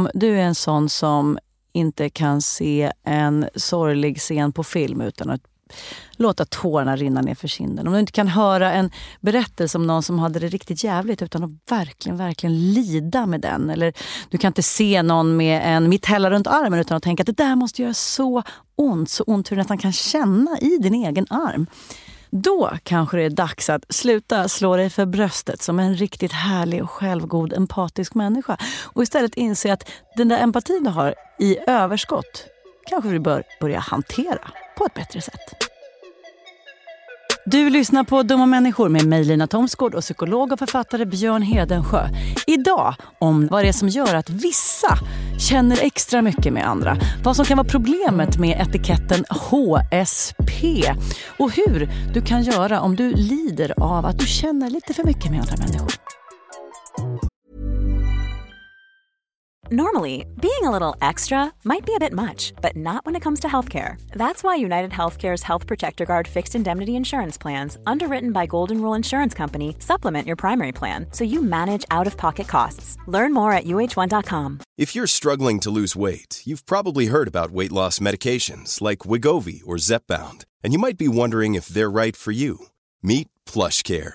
om du är en sån som inte kan se en sorglig scen på film utan att låta tårarna rinna ner för kinden. Om du inte kan höra en berättelse om någon som hade det riktigt jävligt utan att verkligen, verkligen lida med den. Eller du kan inte se någon med en mitella runt armen utan att tänka att det där måste göra så ont, så ont hur du nästan kan känna i din egen arm. Då kanske det är dags att sluta slå dig för bröstet som en riktigt härlig och självgod empatisk människa och istället inse att den där empatin du har i överskott kanske du bör börja hantera på ett bättre sätt. Du lyssnar på Dumma människor med mig Lina Thomsgård och psykolog och författare Björn Hedensjö. Idag om vad det är som gör att vissa känner extra mycket med andra. Vad som kan vara problemet med etiketten HSP och hur du kan göra om du lider av att du känner lite för mycket med andra människor. Normally, being a little extra might be a bit much, but not when it comes to healthcare. That's why United Healthcare's Health Protector Guard fixed indemnity insurance plans, underwritten by Golden Rule Insurance Company, supplement your primary plan so you manage out of pocket costs. Learn more at uh1.com. If you're struggling to lose weight, you've probably heard about weight loss medications like Wigovi or Zepbound, and you might be wondering if they're right for you. Meet PlushCare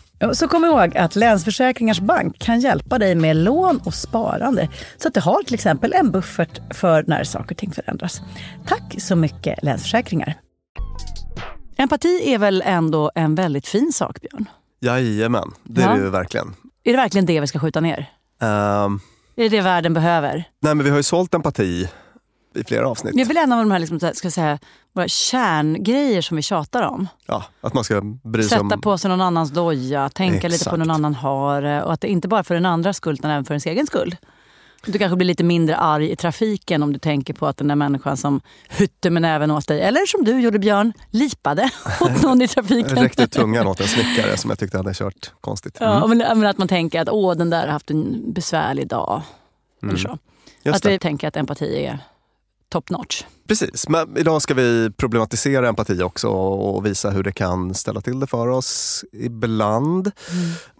Så kom ihåg att Länsförsäkringars Bank kan hjälpa dig med lån och sparande så att du har till exempel en buffert för när saker och ting förändras. Tack så mycket Länsförsäkringar. Empati är väl ändå en väldigt fin sak, Björn? Jajamän, det är Ja. det ju verkligen. Är det verkligen det vi ska skjuta ner? Ehm, Är det det världen behöver? nej, men vi har ju sålt empati i flera avsnitt. Det är väl en av de här liksom, ska säga, våra kärngrejer som vi tjatar om. Ja, att man ska bry sig Sätta om... på sig någon annans doja, tänka lite på Exakt. någon annan har. Och att det inte bara för den andras skull utan även för ens egen skull. Du kanske blir lite mindre arg i trafiken om du tänker på att den där människan som hytte med näven åt dig, eller som du gjorde Björn, lipade åt någon i trafiken. Räckte tungan åt en snickare som jag tyckte hade kört konstigt. Ja, men, men att man tänker att åh, den där har haft en besvärlig dag. Eller så. Mm. Just Att det. vi tänker att empati är top notch. Precis, men idag ska vi problematisera empati också och visa hur det kan ställa till det för oss ibland.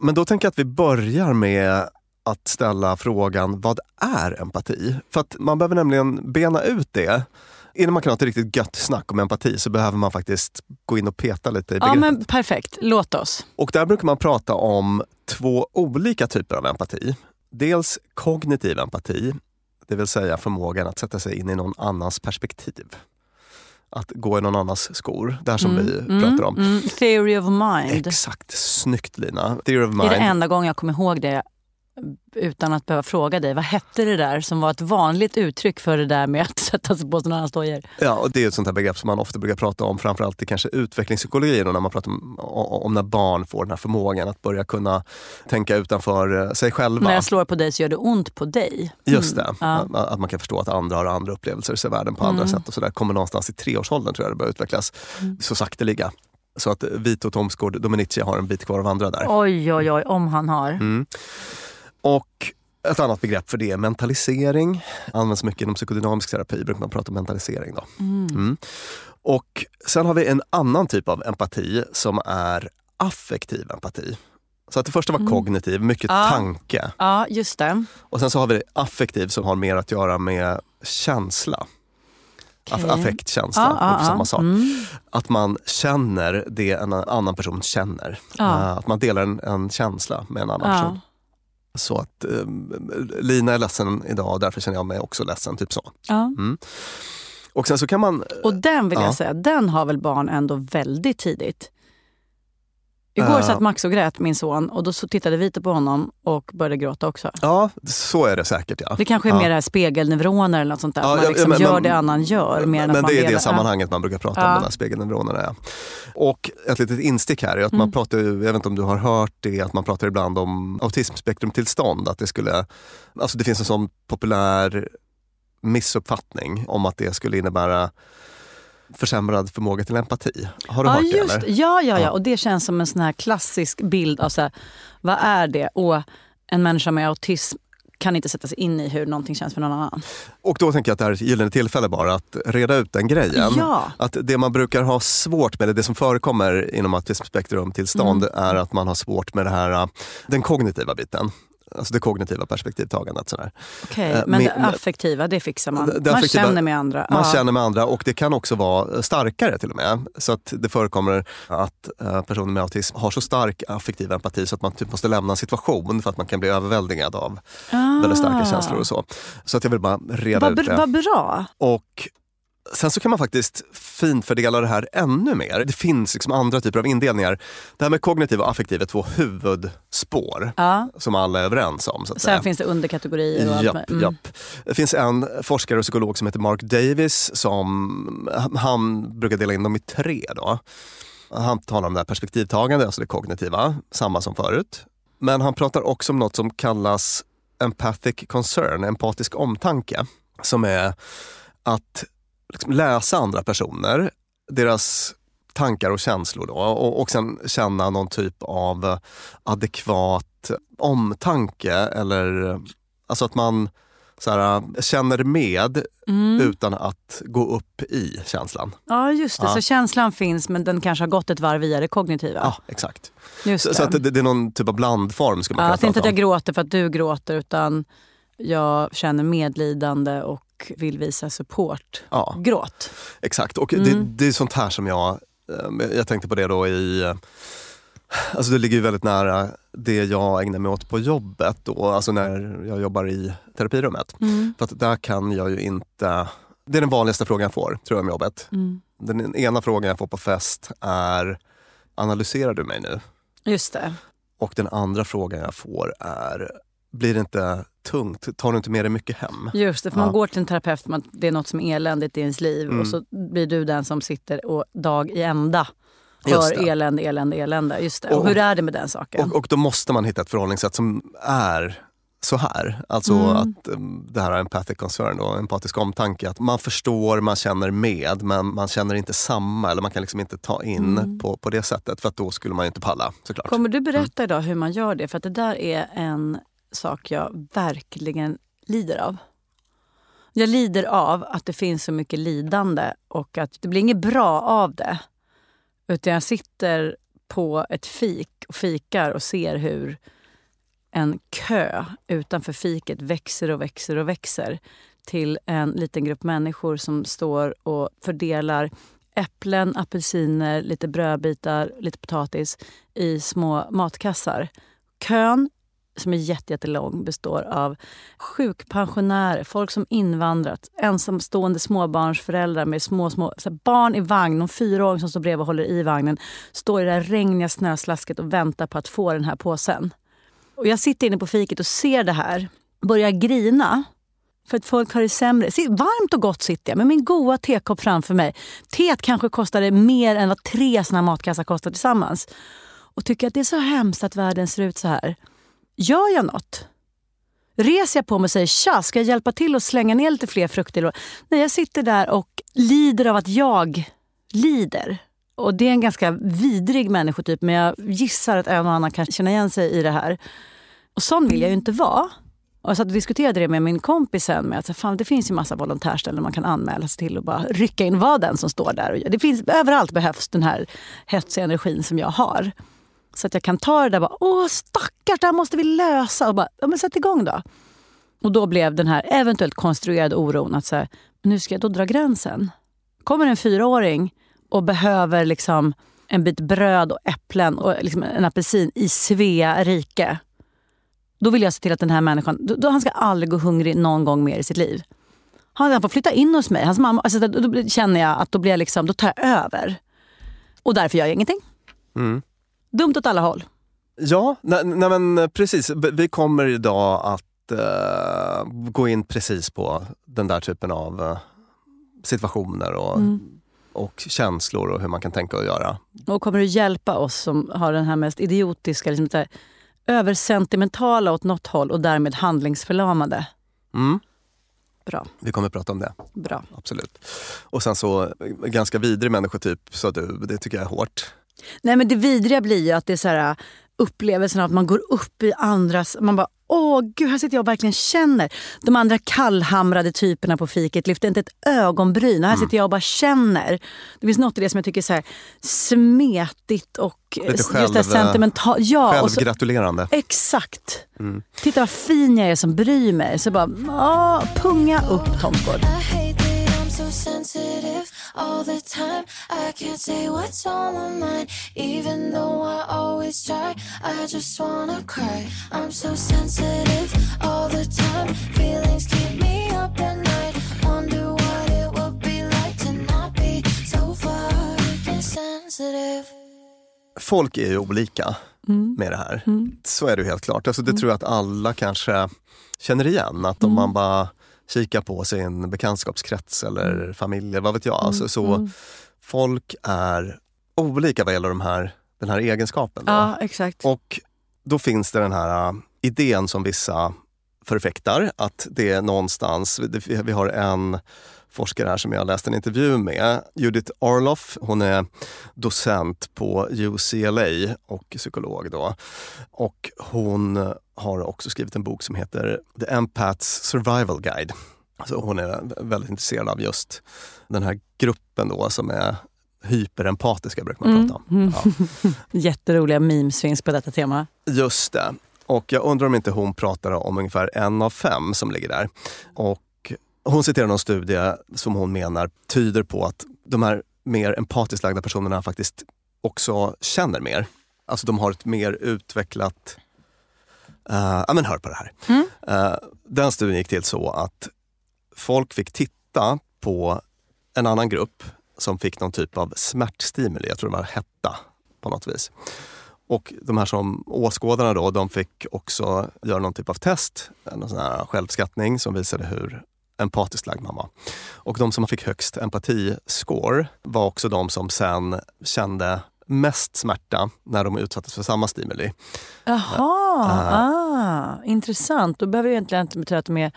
Men då tänker jag att vi börjar med att ställa frågan, vad är empati? För att man behöver nämligen bena ut det. Innan man kan ha ett riktigt gött snack om empati så behöver man faktiskt gå in och peta lite i Ja, begreppet. men perfekt. Låt oss. Och där brukar man prata om två olika typer av empati. Dels kognitiv empati, det vill säga förmågan att sätta sig in i någon annans perspektiv. Att gå i någon annans skor, det här som vi pratar om. Mm, theory of mind. Exakt, snyggt Lina. Theory of Det är mind. det enda gången jag kommer ihåg det utan att behöva fråga dig. Vad hette det där som var ett vanligt uttryck för det där med att sätta sig på någon annans dojor? Ja, och det är ett sånt här begrepp som man ofta brukar prata om, framförallt i kanske utvecklingspsykologin och när man pratar om, om när barn får den här förmågan att börja kunna tänka utanför eh, sig själva. När jag slår på dig så gör det ont på dig. Just det, Mm, ja. Mm. att, att man kan förstå att andra har andra upplevelser, ser världen på andra sätt och sådär. Kommer någonstans i treårsåldern tror jag det börjar utvecklas, Mm. så sakteliga. Så att Vito Tomsgård Dominici har en bit kvar att vandra där. Oj, oj, oj, om han har. Mm. Och ett annat begrepp för det är mentalisering. Används mycket inom psykodynamisk terapi, brukar man prata om mentalisering. Då. Mm. Och sen har vi en annan typ av empati som är affektiv empati. Så att det första var kognitiv, mycket Ja. tanke. Ja, just det. Och sen så har vi affektiv som har mer att göra med känsla. Okej. affektkänsla, Ja, ja, samma sak. Mm. Att man känner det en annan person känner. Eh, Att man delar en, en känsla med en annan person. Så att eh, Lina är ledsen idag och därför känner jag mig också ledsen. Typ så. Ja. Och sen så kan man... Och den vill Ja. jag säga, den har väl barn ändå väldigt tidigt. Igår Eh. satt Max och grät, min son, och då så tittade Vito på honom och började gråta också. Ja, så är det säkert. Ja. Det kanske är ja. mer det här spegelneuroner eller något sånt där. Ja, man ja, liksom men- gör men- det annan gör. Men man det är delar. det sammanhanget man brukar prata om, de här spegelneuronerna. Ja. Och ett litet instick här är att Mm. man pratar, jag vet inte om du har hört det, att man pratar ibland om autismspektrumtillstånd. Att det skulle, alltså det finns en sån populär missuppfattning om att det skulle innebära försämrad förmåga till empati. Har du Ja, hört det just, eller? ja, ja, Ja. Och det känns som en sån här klassisk bild av så här, vad är det? Och en människa med autism kan inte sätta sig in i hur någonting känns för någon annan. Och då tänker jag att det här är ett gyllene tillfälle bara att reda ut den grejen. Ja. Att det man brukar ha svårt med, det som förekommer inom autismspektrumtillstånd Mm. är att man har svårt med det här, äh, den kognitiva biten. Alltså det kognitiva perspektivtagandet. Sådär. Okej, Eh, men med- det affektiva, det fixar man. Det- det man känner med andra. Man ja. känner med andra och det kan också vara starkare till och med. Så att det förekommer att eh, personer med autism har så stark affektiv empati så att man typ måste lämna en situation för att man kan bli överväldigad av väldigt starka känslor och så. Så att jag vill bara reda Ah. Vad ut det. vad bra. Och sen så kan man faktiskt finfördela det här ännu mer. Det finns liksom andra typer av indelningar. Det här med kognitiv och affektiv är två huvudspår Ja. som alla är överens om. Så Sen säga. finns det underkategorier och allt Japp, med- mm. japp. Det finns en forskare och psykolog som heter Mark Davis som han brukar dela in dem i tre. Då. Han talar om det här perspektivtagande, alltså det kognitiva, samma som förut. Men han pratar också om något som kallas empathic concern, empatisk omtanke. Som är att liksom läsa andra personer, deras tankar och känslor då, och, och sen känna någon typ av adekvat omtanke eller alltså att man så här, känner med Mm. utan att gå upp i känslan. Ja, just det. Ja. Så känslan finns men den kanske har gått ett varv via det kognitiva. Ja, exakt. just Så, det. så att det, det är någon typ av blandform skulle man ja, kunna att inte att jag gråter för att du gråter utan jag känner medlidande och vill visa support. Ja, Gråt. exakt. Och Mm. det, det är sånt här som jag, eh, jag tänkte på det då i eh, Alltså det ligger ju väldigt nära det jag ägnar mig åt på jobbet då, alltså när jag jobbar i terapirummet. Mm. För att där kan jag ju inte, det är den vanligaste frågan jag får tror jag om jobbet. Mm. Den ena frågan jag får på fest är, analyserar du mig nu? Just det. Och den andra frågan jag får är, blir det inte tungt? Tar du inte med dig mycket hem? Just det, för Ja. man går till en terapeut för att det är något som är eländigt i ens liv Mm. och så blir du den som sitter och dag i ända det. elände, elände, elände. Just det. Och, Och- hur är det med den saken? Och, och då måste man hitta ett förhållningssätt som är så här. Alltså Mm. att um, det här är empathic concern, då, empatisk omtanke. Att man förstår, man känner med men man känner inte samma eller man kan liksom inte ta in Mm. på, på det sättet för att då skulle man ju inte palla såklart. Kommer du Mm. berätta idag hur man gör det? För att det där är en sak jag verkligen lider av. Jag lider av att det finns så mycket lidande och att det blir inget bra av det. Utan jag sitter på ett fik och fikar och ser hur en kö utanför fiket växer och växer och växer till en liten grupp människor som står och fördelar äpplen, apelsiner, lite brödbitar, lite potatis i små matkassar. Kön, som är jätte- jättelång, består av sjukpensionärer, folk som invandrat, ensamstående småbarnsföräldrar med små, små så här, barn i vagn, någon fyraåring som står bredvid och håller i vagnen, står i det där regniga snöslasket och väntar på att få den här påsen. Och jag sitter inne på fiket och ser det här, börjar grina. För att folk har det sämre. Se, varmt och gott sitter jag med min goda tekopp framför mig. Teet kanske kostade mer än vad tre såna matkassar kostar tillsammans. Och tycker att det är så hemskt att världen ser ut så här. Gör jag något? Reser jag på mig och säger tja, ska jag hjälpa till att slänga ner lite fler frukter? Nej, jag sitter där och lider av att jag lider. Och det är en ganska vidrig människotyp men jag gissar att en och annan kan känna igen sig i det här. Och sån vill jag ju inte vara. Och jag satt och diskuterade det med min kompis sen. Med att, fan, det finns ju massa volontärställen man kan anmäla sig till och bara rycka in vad den som står där. och. Det finns, överallt behövs den här hetsiga energin som jag har. Så att jag kan ta det där bara, åh stackars, det här måste vi lösa. Och bara, ja men sätt igång då. Och då blev den här eventuellt konstruerade oron att så här, nu ska jag då dra gränsen. Kommer en fyraåring och behöver liksom en bit bröd och äpplen och liksom en apelsin i Svea rike. Då vill jag se till att den här människan, då, då han ska aldrig gå hungrig någon gång mer i sitt liv. Han, han får flytta in hos mig. Hans mamma, alltså, då, då känner jag att då, blir jag liksom, då tar jag över. Och därför gör jag ingenting. Mm. Dumt åt alla håll. Ja, nej, nej men precis. Vi kommer idag att eh, gå in precis på den där typen av eh, situationer och, Mm. och känslor och hur man kan tänka och göra. Och kommer du hjälpa oss som har den här mest idiotiska, liksom, här översentimentala åt något håll och därmed handlingsförlamade? Mm. Bra, Vi kommer att prata om det, bra. absolut. Och sen så, eh, ganska vidrig människotyp, så du, det tycker jag är hårt. Nej men det vidriga blir ju att det är så här upplevelsen av att man går upp i andras... Man bara, åh gud, här sitter jag och verkligen känner. De andra kallhamrade typerna på fiket lyfter inte ett ögonbryn. Och här sitter jag och bara känner. Det finns något i det som jag tycker är så här smetigt och Lite just det sentimentalt. Ja, och så, Självgratulerande. exakt. Mm. Titta vad fin jag är som bryr mig. Så bara, åh, punga upp Thomsgård. Sensitive all the time. I can't say what's on my mind, even though I always try. I just wanna cry. I'm so sensitive all the time. Feelings keep me up at night. Wonder what it would be like to not be so fucking sensitive. Folk är ju olika med det här. Så är det ju helt klart. Alltså, det tror jag att alla kanske känner igen. Att om man bara kikar på sin bekantskapskrets eller familj, vad vet jag. Alltså, så Folk är olika vad gäller de här, den här egenskapen. Då. Ja, exakt. Och då finns det den här äh, idén som vissa förfäktar, att det är någonstans, vi har en forskare här som jag läste en intervju med. Judith Orloff, hon är docent på UCLA och psykolog då. Och hon har också skrivit en bok som heter The Empaths Survival Guide. Så hon är väldigt intresserad av just den här gruppen då som är hyperempatiska brukar man prata om. Ja. Jätteroliga memes finns på detta tema. Just det. Och jag undrar om inte hon pratar om ungefär en av fem som ligger där. Och hon citerar någon studie som hon menar tyder på att de här mer empatiskt lagda personerna faktiskt också känner mer. Alltså de har ett mer utvecklat... Uh, ja men hör på det här. Uh, den studien gick till så att folk fick titta på en annan grupp som fick någon typ av smärtstimuli, jag tror det var hetta på något vis. Och de här som åskådarna då, de fick också göra någon typ av test, en sån här självskattning som visade hur empatiskt lagd man var. Och de som fick högst empatiscore var också de som sen kände mest smärta när de utsattes för samma stimuli. Jaha, ah, intressant. Då behöver det egentligen inte betyda att de är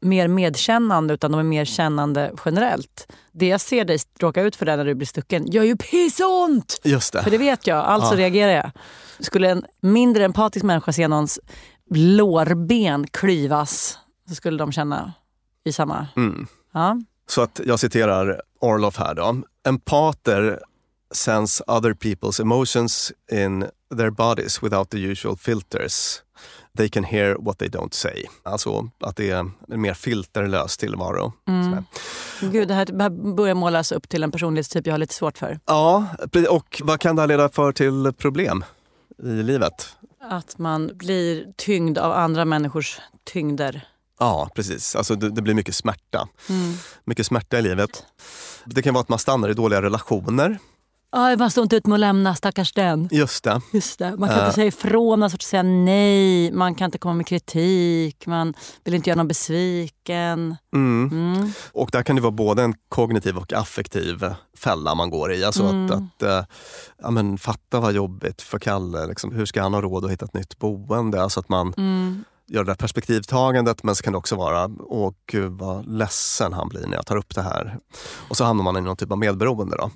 mer medkännande utan de är mer kännande generellt. Det jag ser dig råka ut för där när du blir stucken gör ju pissont! Just det. För det vet jag, alltså Ja. reagerar jag. Skulle en mindre empatisk människa se någons lårben klyvas så skulle de känna i samma... Mm. Ja. Så att jag citerar Orloff här då. Empater sense other people's emotions in their bodies without the usual filters. They can hear what they don't say. Alltså att det är en mer filterlös tillvaro. Sådär. Gud, det här börjar målas upp till en personlighetstyp jag har lite svårt för. Ja, och vad kan det här leda för till problem i livet? Att man blir tyngd av andra människors tyngder. Ja, precis. Alltså det, det blir mycket smärta. Mycket smärta i livet. Det kan vara att man stannar i dåliga relationer. Aj, man står inte ut med att lämna, stackars den. Just det. Just det. Man kan Äh. inte säga ifrån, man att säga nej, man kan inte komma med kritik, man vill inte göra någon besviken. Mm. Mm. Och där kan det vara både en kognitiv och affektiv fälla man går i. Alltså Mm. att, att eh, ja, men, fatta vad jobbigt för Kalle. Liksom, hur ska han ha råd att hitta ett nytt boende? Alltså att man Mm. gör det där perspektivtagandet men så kan det också vara, åh gud vad ledsen han blir när jag tar upp det här. Och så hamnar man i någon typ av medberoende. Då.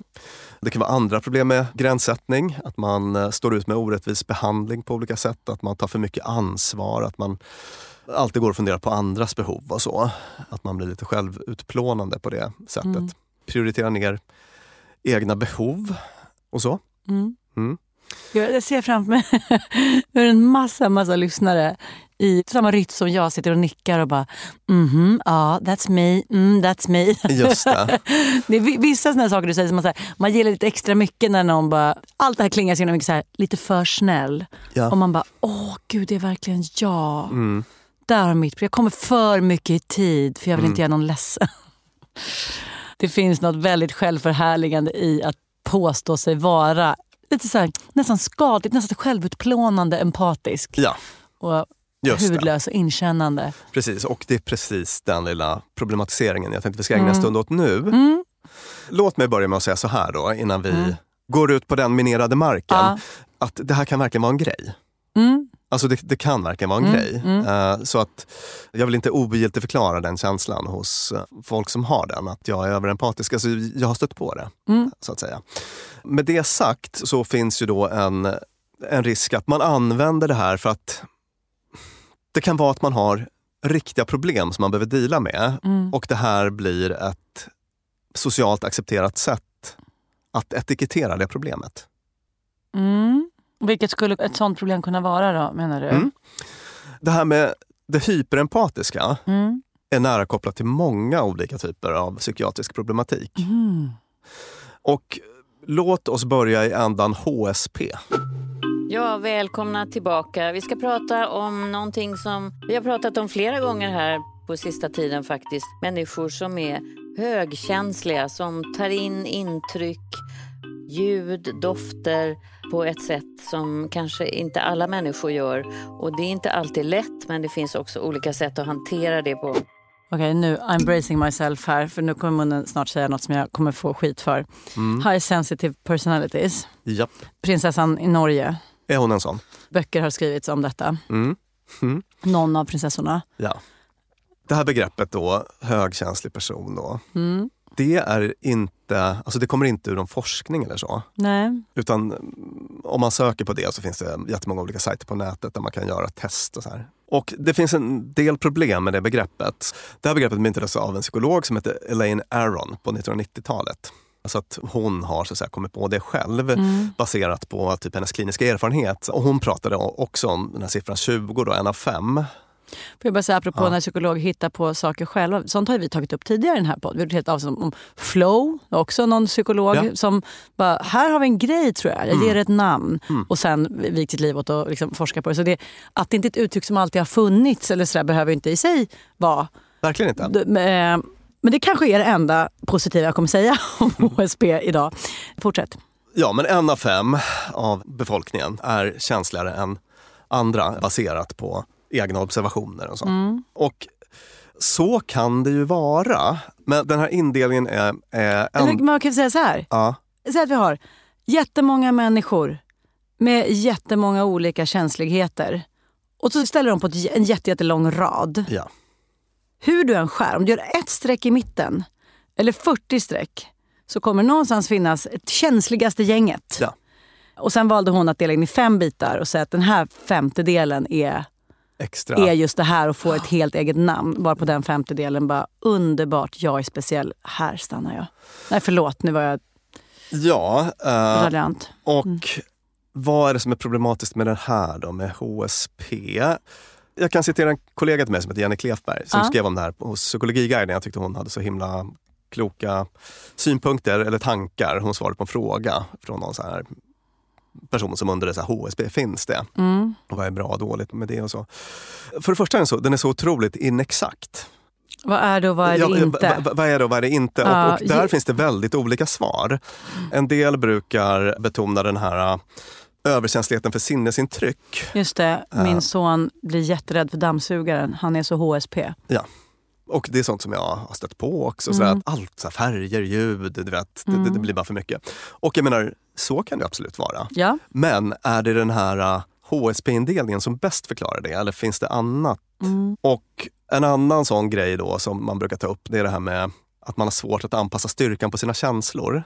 Det kan vara andra problem med gränssättning, att man eh, står ut med orättvis behandling på olika sätt, att man tar för mycket ansvar, att man alltid går och funderar på andras behov och så. Att man blir lite självutplånande på det sättet. Mm. Prioritera ner egna behov och så. Mm. Mm. Jag jag ser framför mig hur en massa, massa lyssnare i samma rytm som jag sitter och nickar och bara mhm, ja, that's me, mm, that's me. Just det. Det är vi- vissa här saker du säger som man, så här, man gillar lite extra mycket när någon bara, allt det här klingar så himla mycket så här, lite för snäll. Ja. Och man bara, åh gud det är verkligen jag. Mm. Där har mitt Jag kommer för mycket i tid för jag vill inte göra någon ledsen. Det finns något väldigt självförhärligande i att påstå sig vara lite så här, nästan skadligt, nästan självutplånande empatisk. Ja, Och just hudlös och inkännande. Precis, och det är precis den lilla problematiseringen jag tänkte vi ska ägna en stund åt nu. Mm. Låt mig börja med att säga så här då, innan vi går ut på den minerade marken. Ja. Att det här kan verkligen vara en grej. Mm. Alltså det, det kan verkligen vara en grej. Eh, så att jag vill inte ogiltigt förklara den känslan hos eh, folk som har den, att jag är överempatisk. Alltså, jag har stött på det, Mm. så att säga. Med det sagt så finns ju då en, en risk att man använder det här för att det kan vara att man har riktiga problem som man behöver deala med Mm. och det här blir ett socialt accepterat sätt att etikettera det problemet. Mm. Vilket skulle ett sånt problem kunna vara då, menar du? Mm. Det här med det hyperempatiska Mm. är nära kopplat till många olika typer av psykiatrisk problematik. Mm. Och låt oss börja i ändan HSP. Ja, välkomna tillbaka. Vi ska prata om någonting som vi har pratat om flera gånger här på sista tiden faktiskt. Människor som är högkänsliga, som tar in intryck, ljud, dofter på ett sätt som kanske inte alla människor gör. Och det är inte alltid lätt, men det finns också olika sätt att hantera det på. Okej, nu I'm bracing myself här för nu kommer munnen snart säga något som jag kommer få skit för. High sensitive personalities. Japp. Prinsessan i Norge. Är hon en sån? Böcker har skrivits om detta. Mm. Mm. Någon av prinsessorna. Ja. Det här begreppet då, högkänslig person då, Mm. det är inte, alltså det kommer inte ur någon forskning eller så. Nej. Utan mm, om man söker på det så finns det jättemånga olika sajter på nätet där man kan göra test och så här. Och det finns en del problem med det begreppet. Det här begreppet myntades av en psykolog som heter Elaine Aron på 1990-talet. Alltså att hon har så att säga, kommit på det själv Mm. baserat på typ hennes kliniska erfarenhet. Och hon pratade också om den här siffran 20, då, en av fem. Får jag bara säga apropå Ja. när psykologer hittar på saker själva. Sånt har vi tagit upp tidigare i den här podden. Vi har ett avsnitt om flow. Också någon psykolog Ja. som bara, här har vi en grej tror jag. Jag ger det ett namn. Mm. Och sen vikt sitt liv åt att liksom forska på det. Så det, att det inte är ett uttryck som alltid har funnits eller så där, behöver inte i sig vara. Verkligen inte. Men det kanske är det enda positiva jag kommer säga om HSP idag. Fortsätt. Ja, men en av fem av befolkningen är känsligare än andra baserat på egna observationer och så. Mm. Och så kan det ju vara. Men den här indelningen är, är en... man kan säga så här. Ja, Säg att vi har jättemånga människor med jättemånga olika känsligheter. Och så ställer de på en jätte, jättelång rad. ja. Hur du än skär, om du gör ett streck i mitten eller 40 streck så kommer någonstans finnas ett känsligaste gänget. Ja. Och sen valde hon att dela in i fem bitar och säga att den här femtedelen är, Extra. är just det här och får ett helt eget namn. Bara på den femtedelen bara underbart, jag är speciell, här stannar jag. Nej förlåt, nu var jag Ja, eh, raljant. och Mm. vad är det som är problematiskt med den här då, med HSP? Jag kan citera en kollega till mig som heter Jenny Klefberg som Ja. skrev om det här hos Psykologiguiden. Jag tyckte hon hade så himla kloka synpunkter eller tankar. Hon svarade på en fråga från någon så här person som undrade så här, HSP, finns det? Mm. Och vad är bra och dåligt med det och så. För det första är den så, den är så otroligt inexakt. Vad är det och vad är det Ja, inte? va- va- Vad är det och vad är det inte? Ja, och, och där finns det väldigt olika svar. En del brukar betona den här överkänsligheten för sinnesintryck. Just det, Ja. min son blir jätterädd för dammsugaren. Han är så HSP. Och det är sånt som jag har stött på också. Så Mm. att allt, så här, färger, ljud, du vet, det, det, det blir bara för mycket. Och jag menar, så kan det absolut vara. Ja. Men är det den här HSP-indelningen som bäst förklarar det eller finns det annat? Mm. Och en annan sån grej då som man brukar ta upp det är det här med att man har svårt att anpassa styrkan på sina känslor.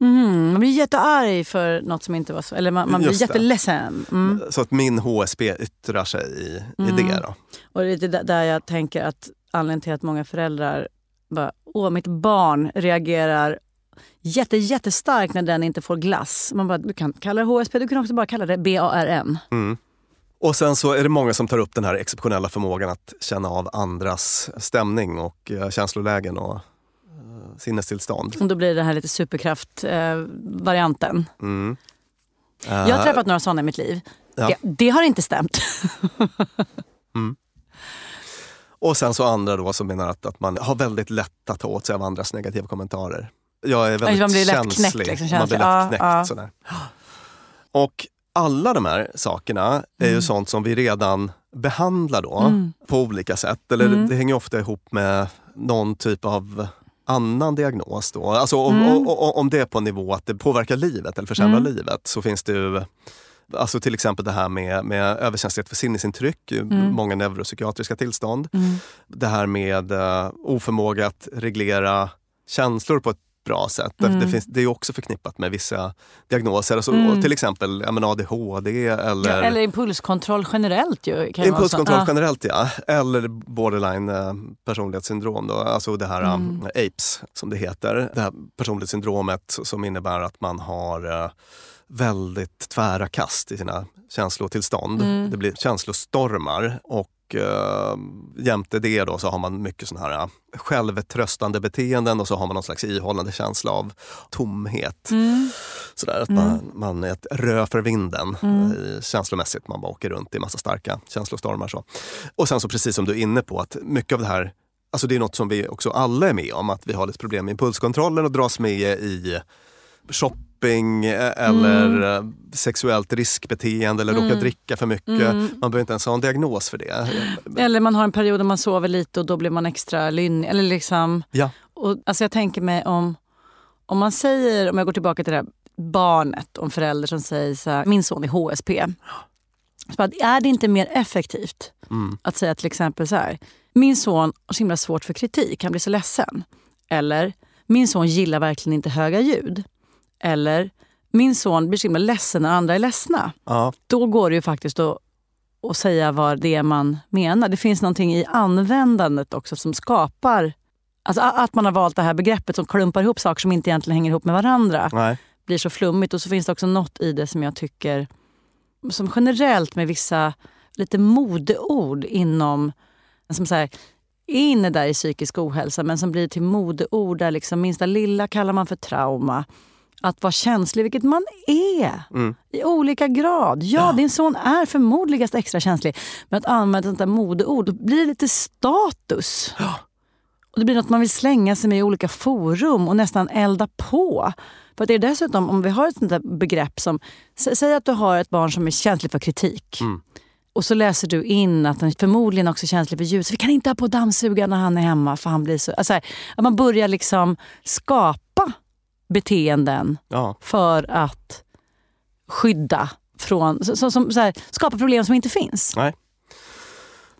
Mm, man blir jättearg för något som inte var så. Eller man, man blir Just jätteledsen. Mm. Så att min HSP yttrar sig i, i Mm. det. Då. Och det är där- jag tänker att anledningen till att många föräldrar bara, åh mitt barn reagerar jätte, jättestarkt när den inte får glass. Man bara, du kan kalla det HSP, du kan också bara kalla det BARN. Mm. Och sen så är det många som tar upp den här exceptionella förmågan att känna av andras stämning och eh, känslolägen och sinnestillstånd. Och då blir det här lite superkraft-varianten. Mm. jag har Eh, träffat några sådana i mitt liv. Ja. Det, det har inte stämt. Och sen så andra då som menar att, att man har väldigt lätt att ta åt sig av andras negativa kommentarer. Jag är väldigt man blir lätt känslig. knäckt, liksom, man blir känslig. Ja, lätt knäckt. ja. Sådär. Och alla de här sakerna är ju sånt som vi redan behandlar då Mm. på olika sätt. Eller Mm. det hänger ofta ihop med någon typ av annan diagnos. Då. Alltså om, Mm. o- o- om det är på en nivå att det påverkar livet eller försämrar Mm. livet så finns det ju Alltså till exempel det här med, med överkänslighet för sinnesintryck, Mm. många neuropsykiatriska tillstånd. Mm. Det här med uh, oförmåga att reglera känslor på ett bra sätt. Det- Mm. Det, finns, det är också förknippat med vissa diagnoser. Alltså, Mm. Till exempel ADHD eller, Ja, eller impulskontroll generellt ju. Impulskontroll. Ja. generellt. Ja. Eller borderline eh, personlighetssyndrom. Då. Alltså det här Mm. um, APES som det heter. Det här personlighetssyndromet som innebär att man har eh, väldigt tvära kast i sina känslotillstånd. Mm. Det blir känslostormar och uh, jämte det då så har man mycket sån här uh, självtröstande beteenden och så har man någon slags ihållande känsla av tomhet. Mm. Sådär, att Mm. man, man är ett rö för vinden Mm. eh, känslomässigt. Man bara åker runt i massa starka känslostormar. Så. Och sen så precis som du är inne på, att mycket av det här Alltså det är något som vi också alla är med om, att vi har lite problem med impulskontrollen och dras med i shopping eh, eller eh, sexuellt riskbeteende eller Mm. dricka för mycket. Mm. Man behöver inte ens ha en diagnos för det. Eller man har en period där man sover lite och då blir man extra lynnig. Eller liksom, Ja. och, alltså jag tänker mig om, om man säger, om jag går tillbaka till det här barnet, om förälder som säger så här, min son är HSP. Så bara, är det inte mer effektivt Mm. att säga till exempel så här, min son har så himla svårt för kritik, han blir så ledsen. Eller, min son gillar verkligen inte höga ljud. Eller, min son blir så himla ledsen när andra är ledsna. Ja. Då går det ju faktiskt att, att säga vad det är man menar. Det finns någonting i användandet också som skapar... Alltså att man har valt det här begreppet som klumpar ihop saker som inte egentligen hänger ihop med varandra. Nej. blir så flummigt. Och så finns det också något i det som jag tycker, som generellt med vissa lite modeord inom, som så här, är inne där i psykisk ohälsa men som blir till modeord där liksom minsta lilla kallar man för trauma. Att vara känslig, vilket man är i olika grad. Ja, din son är förmodligen extra känslig. Men att använda ett sånt modeord, då blir det lite status. Och det blir något man vill slänga sig med i olika forum och nästan elda på. För att det är dessutom, om vi har ett sånt där begrepp som, sä- säg att du har ett barn som är känslig för kritik. Och så läser du in att den förmodligen också är känslig för ljus. Vi kan inte ha på dammsugaren när han är hemma för han blir så... Alltså, här, att man börjar liksom skapa beteenden Ja. för att skydda från... Så, som, så här, skapa problem som inte finns. Nej.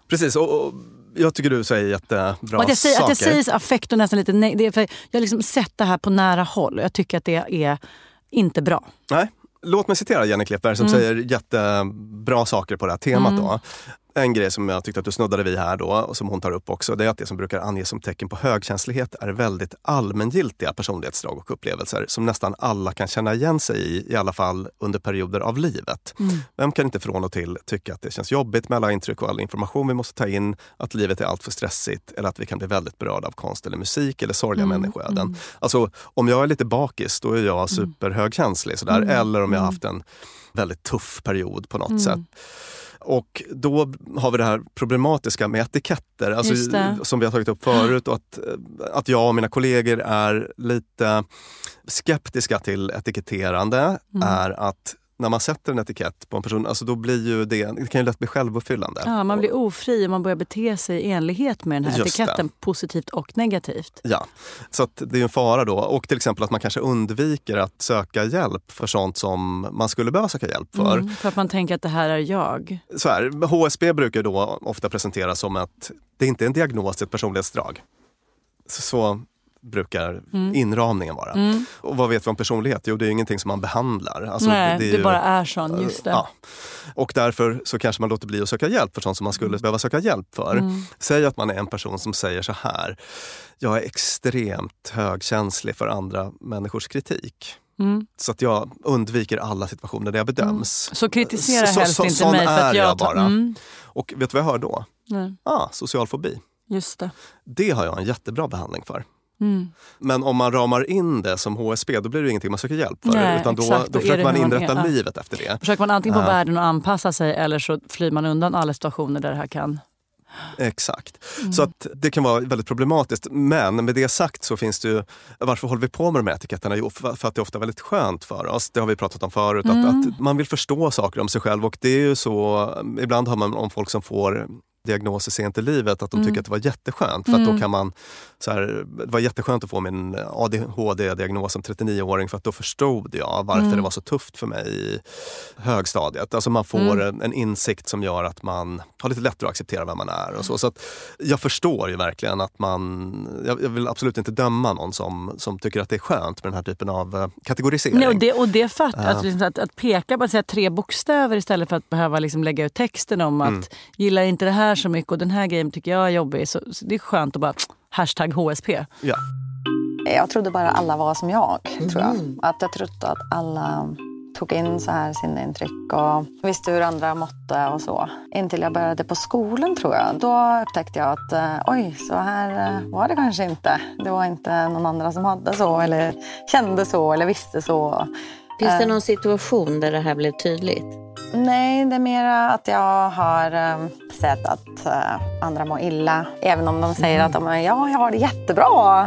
Precis, och, och jag tycker du säger jättebra Och att jag säger, saker. att jag säger affekt och nästan lite nej, det är för Jag har liksom sett det här på nära håll och jag tycker att det är inte bra. Nej. Låt mig citera Jenny Klippberg som Mm. säger jättebra saker på det här temat. Då. En grej som jag tyckte att du snuddade vid här då, och som hon tar upp också, det är att det som brukar anges som tecken på högkänslighet är väldigt allmängiltiga personlighetsdrag och upplevelser som nästan alla kan känna igen sig i, i alla fall under perioder av livet. Vem kan inte från och till tycka att det känns jobbigt med alla intryck och all information vi måste ta in, att livet är alltför stressigt eller att vi kan bli väldigt berörda av konst eller musik eller sorgliga människoöden. Alltså, om jag är lite bakis, då är jag superhögkänslig. Sådär. Eller om jag har haft en väldigt tuff period på något sätt. Och då har vi det här problematiska med etiketter, alltså, som vi har tagit upp förut. Och att, att jag och mina kollegor är lite skeptiska till etiketterande Mm. är att när man sätter en etikett på en person, alltså då blir ju det, det kan ju lätt bli självuppfyllande. Ja, man blir ofri och man börjar bete sig i enlighet med den här Just det. etiketten, positivt och negativt. Ja, så det är en fara då. Och till exempel att man kanske undviker att söka hjälp för sånt som man skulle behöva söka hjälp för. Mm, för att man tänker att det här är jag. Så här, HSB brukar då ofta presenteras som att det inte är en diagnos, det är ett personlighetsdrag. Så, så brukar Mm. inramningen vara. Och vad vet vi om personlighet? Jo, det är ju ingenting som man behandlar. Alltså, Nej, det, är ju- bara är sån. Just det. Ja. Och därför så kanske man låter bli att söka hjälp för sånt som man skulle behöva söka hjälp för. Mm. Säg att man är en person som säger så här. Jag är extremt högkänslig för andra människors kritik. Mm. Så att jag undviker alla situationer där jag bedöms. Så kritisera Så- helst så- inte mig för är att jag jag bara. Mm, Och vet du vad jag hör då? nej, Ah, social fobi. just det. Det har jag en jättebra behandling för. Mm. Men om man ramar in det som HSB, då blir det ingenting man söker hjälp för. Nej, utan då, exakt. Då försöker man man inrätta ja. livet efter det. Försöker man antingen få Ja. världen att anpassa sig eller så flyr man undan alla situationer där det här kan... Exakt. Mm. Så att det kan vara väldigt problematiskt. Men med det sagt så finns det ju, varför håller vi på med de här etiketterna? Jo, för att det är ofta väldigt skönt för oss. Det har vi pratat om förut. Mm. Att, att man vill förstå saker om sig själv och det är ju så, ibland hör man om folk som får diagnoser sent i livet att de Mm. tycker att det var jätteskönt. För att då kan man, så här, det var jätteskönt att få min ADHD-diagnos som 39-åring för att då förstod jag varför Mm. det var så tufft för mig i högstadiet. Alltså man får Mm. en, insikt som gör att man har lite lättare att acceptera vem man är. Och så. Så jag förstår ju verkligen att man, jag, jag vill absolut inte döma någon som, som tycker att det är skönt med den här typen av eh, kategorisering. Nej, och det, och det fatt, Ja. att, liksom, att, att peka på att säga tre bokstäver istället för att behöva liksom lägga ut texten om att Mm. gillar inte det här så mycket och den här grejen tycker jag är jobbig. Så, så det är skönt att bara hashtag HSP. Ja. Jag trodde bara alla var som jag. tror jag. Att jag trodde att alla tog in så här sinneintryck och visste hur andra måtte och så. Intill jag började på skolan tror jag. Då upptäckte jag att eh, oj, så här eh, var det kanske inte. Det var inte någon andra som hade så eller kände så eller visste så. Finns det Eh. någon situation där det här blev tydligt? Nej, det är mer att jag har eh, sett att eh, andra mår illa. Även om de säger att de är, ja, jag har det jättebra.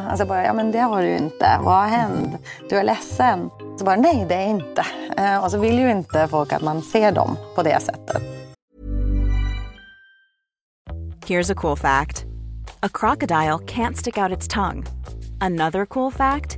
Alltså bara, ja men det har du ju inte. Vad har hänt? Du är ledsen. Så bara, nej det är inte. Eh, och så vill ju inte folk att man ser dem på det sättet. Here's a cool fact a crocodile can't stick out its tongue. Another cool fact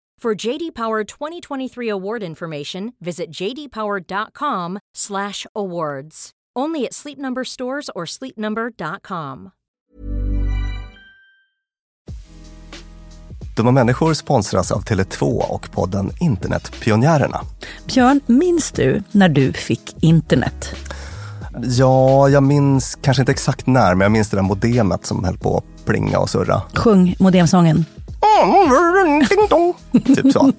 For JD Power 2023 award information, visit jdpower.com/awards. Only at Sleep Number stores or sleepnumber.com. Dumma människor sponsras av Tele2 och podden Internetpionjärerna. Björn, minns du när du fick internet? Ja, jag minns kanske inte exakt när, men jag minns det där modemet som höll på att plinga och surra. Sjung modemsången. Ding dong. Typ så.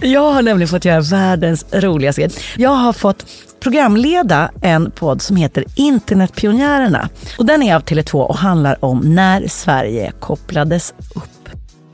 Jag har nämligen fått göra världens roligaste grej. Jag har fått programleda en podd som heter Internetpionjärerna. Och den är av Tele2 och handlar om när Sverige kopplades upp.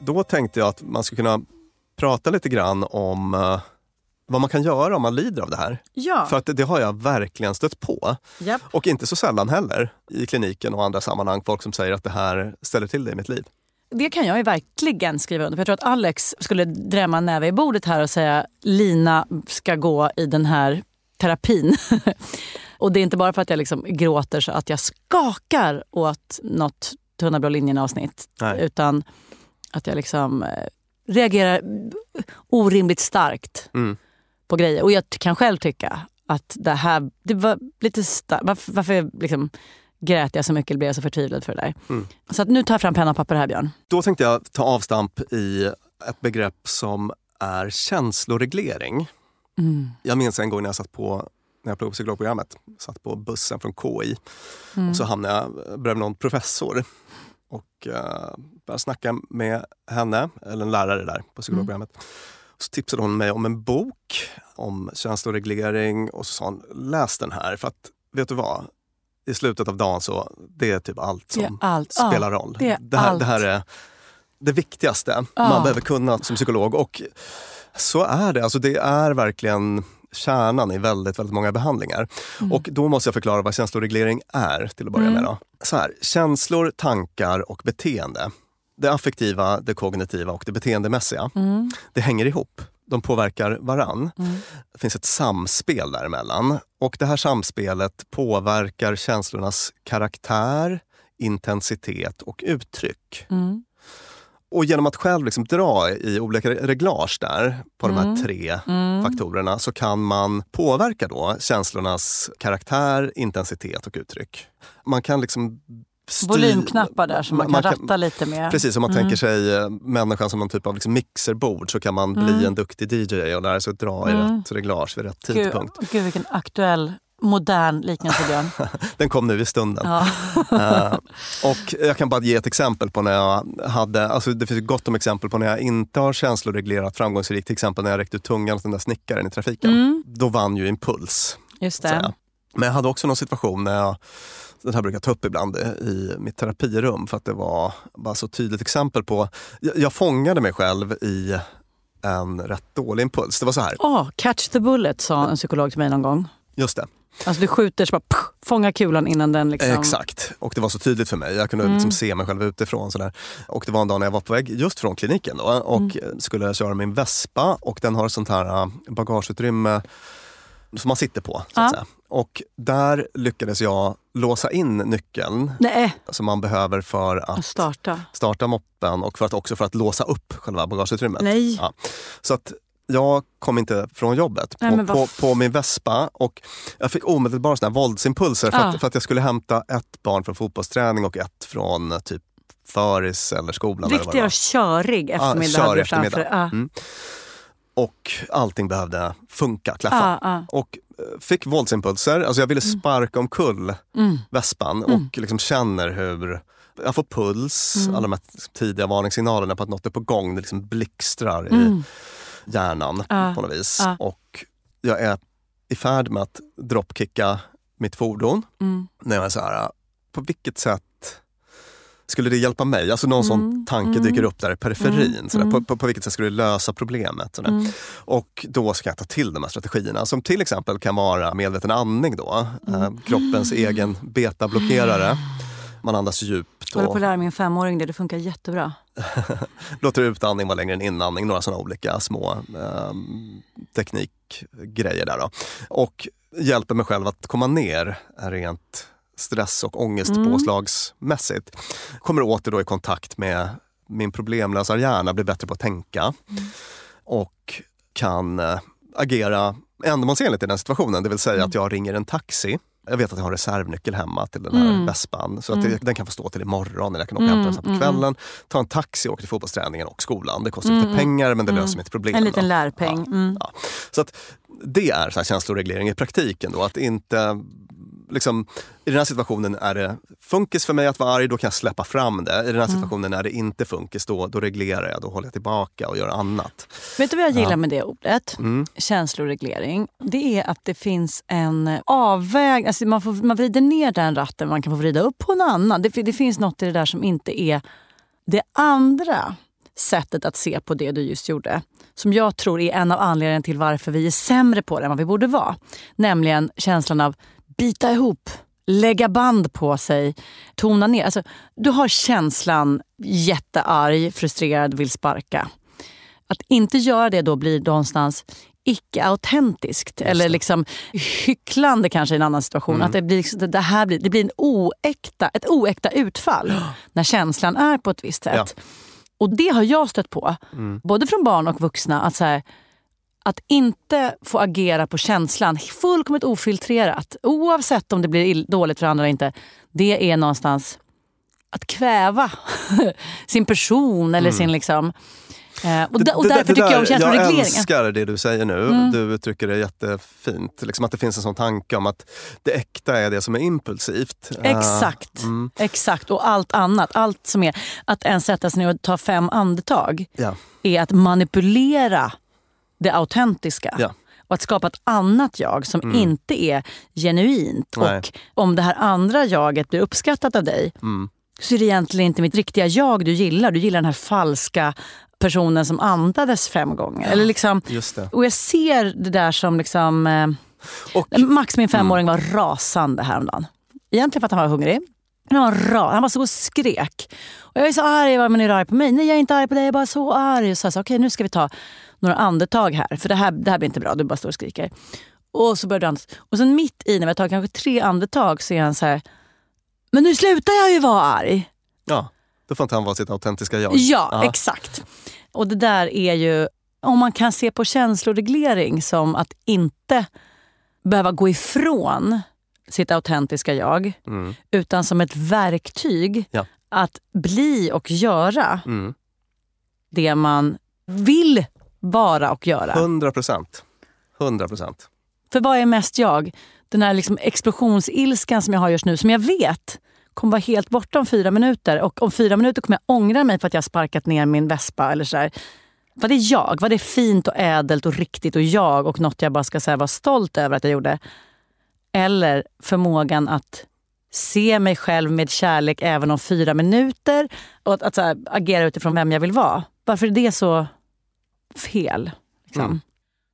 Då tänkte jag att man skulle kunna prata lite grann om eh, vad man kan göra om man lider av det här. Ja. För att det, det har jag verkligen stött på. Japp. Och inte så sällan heller i kliniken och andra sammanhang. Folk som säger att det här ställer till det i mitt liv. Det kan jag ju verkligen skriva under. För jag tror att Alex skulle drämma en näve i bordet här och säga Lina ska gå i den här terapin. och det är inte bara för att jag liksom gråter så att jag skakar åt något Tunna blå linjen-avsnitt. Utan att jag liksom eh, reagerar orimligt starkt Mm. på grejer. Och jag kan själv tycka att det här det var lite starkt. Varför, varför liksom grät jag så mycket eller blev jag så förtvivlad för det där? Mm. Så att nu tar jag fram penna och papper här Björn. Då tänkte jag ta avstamp i ett begrepp som är känsloreglering. Mm. Jag minns en gång när jag satt på när jag pluggade på psykologprogrammet, satt på bussen från KI Mm. och så hamnade jag bredvid någon professor och uh, började snacka med henne, eller en lärare där på psykologprogrammet. Så tipsade hon mig om en bok om känsloreglering och så sa hon, läs den här för att vet du vad? I slutet av dagen så det är typ allt som allt. spelar roll. det det, här, det här är det viktigaste Ja. man behöver kunna som psykolog. Och så är det. Alltså det är verkligen kärnan i väldigt, väldigt många behandlingar. Mm. Och då måste jag förklara vad känsloreglering är till att börja med. Då. Så här, känslor, tankar och beteende. Det affektiva, det kognitiva och det beteendemässiga. Mm. Det hänger ihop. De påverkar varann. Det finns ett samspel däremellan. Och det här samspelet påverkar känslornas karaktär, intensitet och uttryck. Mm. Och genom att själv liksom dra i olika reglage där på de här tre faktorerna så kan man påverka då känslornas karaktär, intensitet och uttryck. Man kan liksom styr- Volymknappar där som man, Man kan kan- ratta lite med. Precis, om man tänker sig eh, människan som någon typ av liksom mixerbord så kan man bli en duktig DJ och lära sig att dra i rätt reglage vid rätt Gud, tidpunkt. gud vilken aktuell, modern liknelse Björn. Den kom nu i stunden. Ja. Eh, och jag kan bara ge ett exempel på när jag hade, alltså det finns gott om exempel på när jag inte har känsloreglerat framgångsrikt. Till exempel när jag räckte ut tungan åt den där snickaren i trafiken. Då vann ju impuls. Just det. Men jag hade också någon situation när jag, den här brukar jag ta upp ibland i mitt terapirum för att det var bara så tydligt exempel på, jag, jag fångade mig själv i en rätt dålig impuls. Det var så här, Åh, catch the bullet sa en psykolog till mig någon gång. just det. Alltså du skjuter så bara pff, fånga kulan innan den liksom... Exakt, och det var så tydligt för mig. Jag kunde Mm. liksom se mig själv utifrån. Sådär. Och det var en dag när jag var på väg just från kliniken då, och Mm. skulle köra min Vespa och den har ett sånt här äh, bagageutrymme som man sitter på. Så att säga. Och där lyckades jag låsa in nyckeln Nej, som man behöver för att starta. starta moppen och för att också för att låsa upp själva bagageutrymmet. Nej. Ja. Så att jag kom inte från jobbet Nej, på, vad på, på min Vespa och jag fick omedelbart såna våldsimpulser för, Ah. att, för att jag skulle hämta ett barn från fotbollsträning och ett från eh, typ föris eller skolan. eller vad det Riktig var. körig eftermiddag körig du framför eftermiddag. Ja. Mm. Och allting behövde funka, klaffa. Ja, ja. Och fick våldsimpulser. Alltså jag ville sparka omkull Mm. vespan och liksom känner hur jag får puls, Mm. alla de här tidiga varningssignalerna på att något är på gång. Det liksom blixtrar i Mm. hjärnan Ja, på något vis. ja. Och jag är i färd med att dropkicka mitt fordon. Mm. När jag är så här, på vilket sätt skulle det hjälpa mig? Alltså någon sån Mm, tanke mm. dyker upp där i periferin. Mm, Sådär. På, mm. på, på vilket sätt skulle det lösa problemet? Mm. Och då ska jag ta till de här strategierna som till exempel kan vara medveten andning då. Mm. Eh, kroppens egen betablockerare. Man andas djupt. Jag håller på att lära min femåring det, det funkar jättebra. låter utandning vara längre än inandning. Några sådana olika små eh, teknikgrejer där. Då. Och hjälper mig själv att komma ner rent stress och ångestpåslagsmässigt. Kommer åter då i kontakt med min problemlösa hjärna, blir bättre på att tänka. Och kan eh, agera ändamålsenligt i den situationen. Det vill säga att jag ringer en taxi. Jag vet att jag har en reservnyckel hemma till den här vespan. Så att det, den kan få stå till imorgon eller jag kan åka och hämta den sen på kvällen. Ta en taxi och åka till fotbollsträningen och skolan. Det kostar lite pengar men det löser mitt problem. En liten lärpeng. Ja, Mm. ja. Så att det är så här känsloreglering i praktiken. Då, att inte liksom, I den här situationen är det funkis för mig att vara arg, då kan jag släppa fram det. I den här Mm. situationen är det inte funkis, då, då reglerar jag, då håller jag tillbaka och gör annat. Vet du vad jag gillar med det ordet? Mm. Känsloreglering. Det är att det finns en avväg... Alltså man, får, man vrider ner den ratten, man kan få vrida upp på en annan. Det, det finns något i det där som inte är det andra sättet att se på det du just gjorde. Som jag tror är en av anledningarna till varför vi är sämre på det än vad vi borde vara. Nämligen känslan av bita ihop, lägga band på sig, tona ner. Alltså, du har känslan jättearg, frustrerad, vill sparka. Att inte göra det då blir någonstans icke-autentiskt. Eller liksom hycklande kanske i en annan situation. Att det, blir, liksom- det, här blir, det blir en oäkta, ett oäkta utfall när känslan är på ett visst sätt. Och det har jag stött på, både från barn och vuxna. Att, så här, att inte få agera på känslan fullkomligt ofiltrerat, oavsett om det blir dåligt för andra eller inte. Det är någonstans att kväva sin person eller sin liksom... Eh, och, och därför tycker jag om Jag känsloregleringen. älskar det du säger nu. Mm. Du uttrycker det jättefint. Liksom att det finns en sån tanke om att det äkta är det som är impulsivt. Eh, Exakt. Exakt. Och allt annat. Allt som är att ens sätta sig ner och ta fem andetag Ja. är att manipulera det autentiska. Ja. Och att skapa ett annat jag som inte är genuint. Nej. Och om det här andra jaget blir uppskattat av dig så är det egentligen inte mitt riktiga jag du gillar. Du gillar den här falska personen som andades fem gånger. Eller liksom, Just det. och jag ser det där som... liksom... Eh, Och, Max, min femåring, var rasande häromdagen. Egentligen för att han var hungrig. Han var, ra- han var så och skrek. Och jag är så arg. Men är du arg på mig? Nej, jag är inte arg på dig. Jag är bara så arg. Så jag sa, okej nu ska vi ta några andetag här. För det här, det här blir inte bra. Du bara står och skriker. Och så började han. Och sen mitt i, när vi har tagit kanske tre andetag, så är han så här. Men nu slutar jag ju vara arg. ja, då får inte han vara sitt autentiska jag. Ja, exakt. Och det där är ju, om man kan se på känsloreglering som att inte behöva gå ifrån sitt autentiska jag, Mm. utan som ett verktyg Ja. att bli och göra Mm. det man vill vara och göra. 100 procent. 100 procent. För vad är mest jag? Den här liksom explosionsilskan som jag har just nu, som jag vet kommer vara helt borta om fyra minuter. Och om fyra minuter kommer jag ångra mig för att jag har sparkat ner min vespa. Eller så där. Vad är jag? Vad är fint och ädelt och riktigt och jag och något jag bara ska säga vara stolt över att jag gjorde? Eller förmågan att se mig själv med kärlek även om fyra minuter och att, att här, agera utifrån vem jag vill vara. Varför är det så fel? Liksom? Mm.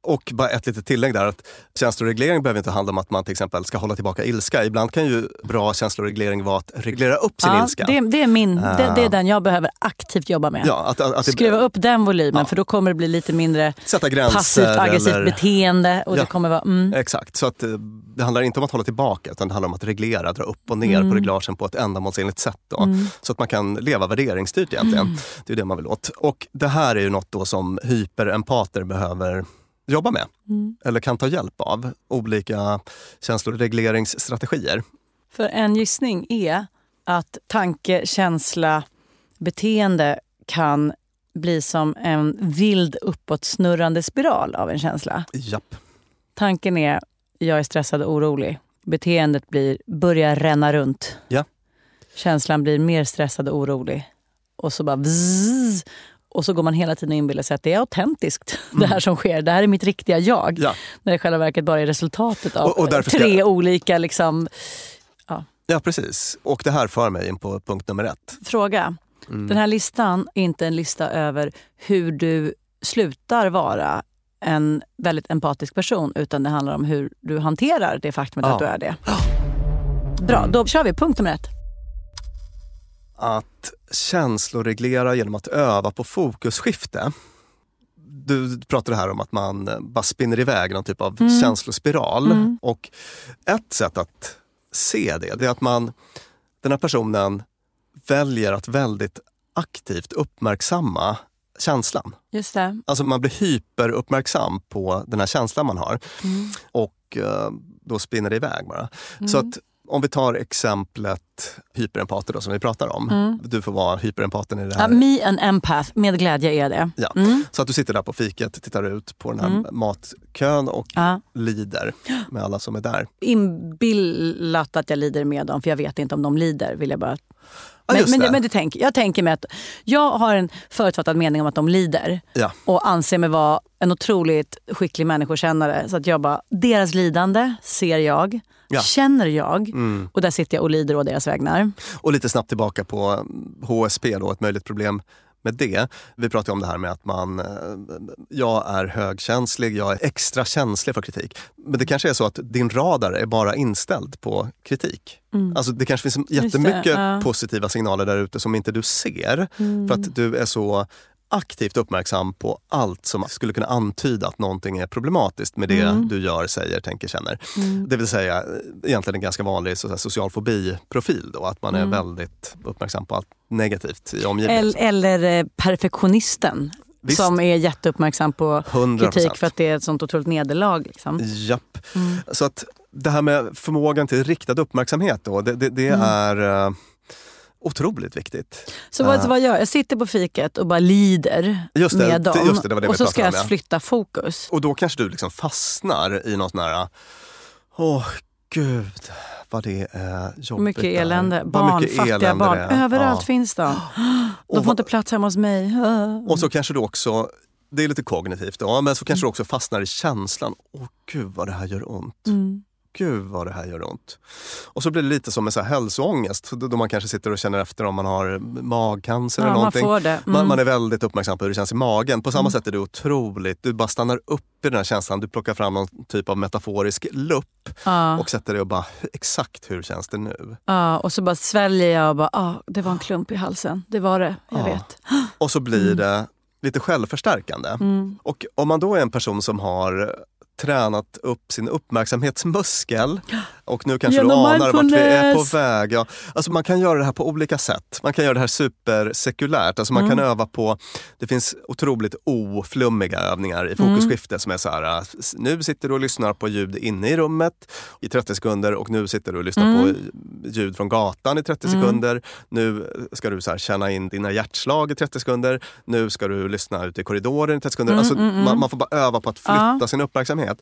Och bara ett litet tillägg där. att Känsloreglering behöver inte handla om att man till exempel ska hålla tillbaka ilska. Ibland kan ju bra känsloreglering vara att reglera upp sin Ja, ilska. det, det, är min, det, det är Ah. den jag behöver aktivt jobba med. Ja, att, att, att Skruva upp den volymen Ja. för då kommer det bli lite mindre Sätta gränser. passivt aggressivt eller- beteende. Och Ja. det kommer vara, mm. Exakt, så att eh, det handlar inte om att hålla tillbaka utan det handlar om att reglera, dra upp och ner Mm. på reglagen på ett ändamålsenligt sätt. Då, Så att man kan leva värderingsstyrt egentligen. Mm. Det är det man vill åt. Och det här är ju något då som hyperempater behöver jobba med. Mm. Eller kan ta hjälp av. Olika känsloregleringsstrategier. För en gissning är att tanke, känsla, beteende kan bli som en vild uppåtsnurrande spiral av en känsla. Japp. Tanken är jag är stressad och orolig. Beteendet blir börjar ränna runt. Ja. Känslan blir mer stressad och orolig. Och så bara bzzz, Och så går man hela tiden och inbillar sig att det är autentiskt det här som sker. Det här är mitt riktiga jag. Mm. Ja. När det i själva verket bara är resultatet av Och- och tre olika liksom, Ja, precis. Och det här för mig in på punkt nummer ett. fråga. Mm. Den här listan är inte en lista över hur du slutar vara en väldigt empatisk person utan det handlar om hur du hanterar det faktumet Ja. att du är det. Bra, då kör vi punkt nummer ett. Att känsloreglera genom att öva på fokusskifte. Du pratade här om att man eh, bara spinner iväg någon typ av Mm. känslospiral. Och ett sätt att se det, det är att man, den här personen väljer att väldigt aktivt uppmärksamma känslan. Just det. Alltså man blir hyperuppmärksam på den här känslan man har Mm. och eh, då spinner det iväg bara. Så att om vi tar exemplet hyperempater då, som vi pratar om. Du får vara hyperempaten i det här. me an empath, med glädje är det. Ja. Mm. Så att du sitter där på fiket, tittar ut på den här matkön och Ja. lider med alla som är där. Inbillat att jag lider med dem, för jag vet inte om de lider. Vill jag bara Ja, men, men, det, men det tänk, jag tänker mig att jag har en förutfattad mening om att de lider Ja. och anser mig vara en otroligt skicklig människokännare. Så att jag bara, deras lidande ser jag, Ja. känner jag Mm. och där sitter jag och lider å deras vägnar. Och lite snabbt tillbaka på mm, HSP, då, ett möjligt problem med det. Vi pratade om det här med att man, eh, jag är högkänslig, jag är extra känslig för kritik. Men det kanske är så att din radar är bara inställd på kritik. Alltså det kanske finns jättemycket ja. Mm. positiva signaler där ute som inte du ser. För att du är så aktivt uppmärksam på allt som skulle kunna antyda att någonting är problematiskt med det Mm. du gör, säger, tänker, känner. Det vill säga eh, egentligen en ganska vanlig så social fobi-profil då, att man är väldigt uppmärksam på allt negativt i omgivningen. Mm. Eller, eller eh, perfektionisten Visst. som är jätteuppmärksam på 100%. kritik för att det är ett sånt otroligt nederlag. Liksom. Japp. Mm. Så att det här med förmågan till riktad uppmärksamhet då, det, det, det Mm. är eh, otroligt viktigt. Så vad, så vad gör jag? Jag sitter på fiket och bara lider Just det, med dem. just det, det var det och så ska jag ja. flytta fokus. Och då kanske du liksom fastnar i något sån här, åh gud vad det är jobbigt. Mycket elände. Barn, mycket fattiga elände barn. Överallt Ja. finns de. De får inte plats hemma hos mig. Och så kanske du också, det är lite kognitivt då, men så kanske du också fastnar i känslan, åh gud vad det här gör ont. Mm. Gud vad det här gör ont. Och så blir det lite som en så här hälsoångest, då man kanske sitter och känner efter om man har magcancer Ja, eller man någonting. får det. Man, Mm. man är väldigt uppmärksam på hur det känns i magen. På samma sätt är det otroligt, du bara stannar upp i den här känslan, du plockar fram någon typ av metaforisk lupp Ja, och sätter dig och bara, exakt hur känns det nu? ja, och så bara sväljer jag och bara, ah, det var en klump i halsen. Det var det, jag Ja. vet. Och så blir det lite självförstärkande. Mm. Och om man då är en person som har tränat upp sin uppmärksamhetsmuskel och nu kanske Genom du anar vart vi är på väg. Ja, alltså man kan göra det här på olika sätt. Man kan göra det här supersekulärt. Alltså man Mm. kan öva på, det finns otroligt oflummiga övningar i fokusskifte som är så här, äh, nu sitter du och lyssnar på ljud inne i rummet i 30 sekunder och nu sitter du och lyssnar Mm. på ljud från gatan i 30 sekunder. Nu ska du så här känna in dina hjärtslag i 30 sekunder. Nu ska du lyssna ute i korridoren i 30 sekunder. alltså, Man, man får bara öva på att flytta Mm, Ja. sin uppmärksamhet.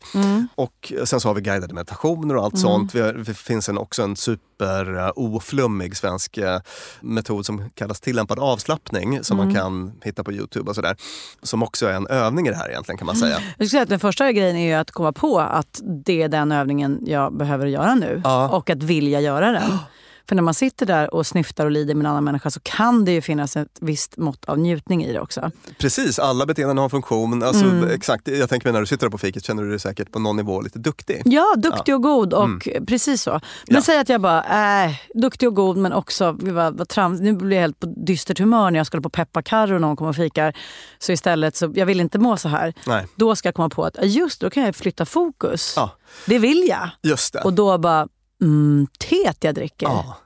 Och sen så har vi guidade meditationer och allt Mm. Vi har, det finns en, också en super uh, oflummig svensk eh, metod som kallas tillämpad avslappning som Mm. man kan hitta på Youtube och sådär. Som också är en övning i det här egentligen kan man säga. Jag skulle säga att den första grejen är ju att komma på att det är den övningen jag behöver göra nu. Ja. Och att vilja göra den. För när man sitter där och snyftar och lider med en annan människa så kan det ju finnas ett visst mått av njutning i det också. Precis, alla beteenden har en funktion. Alltså, Mm. exakt, jag tänker mig när du sitter där på fiket känner du dig säkert på någon nivå lite duktig. Ja, duktig och god och precis så. Men Ja. säg att jag bara, äh, duktig och god men också, vad, vad trams. nu blir jag helt på dystert humör när jag skulle på pepparkarr och någon kommer och fikar. Så istället, så, jag vill inte må så här. Nej, Då ska jag komma på att äh, just då kan jag flytta fokus. Ja. Det vill jag. just det. Och då bara, mm, teet jag dricker. Ja,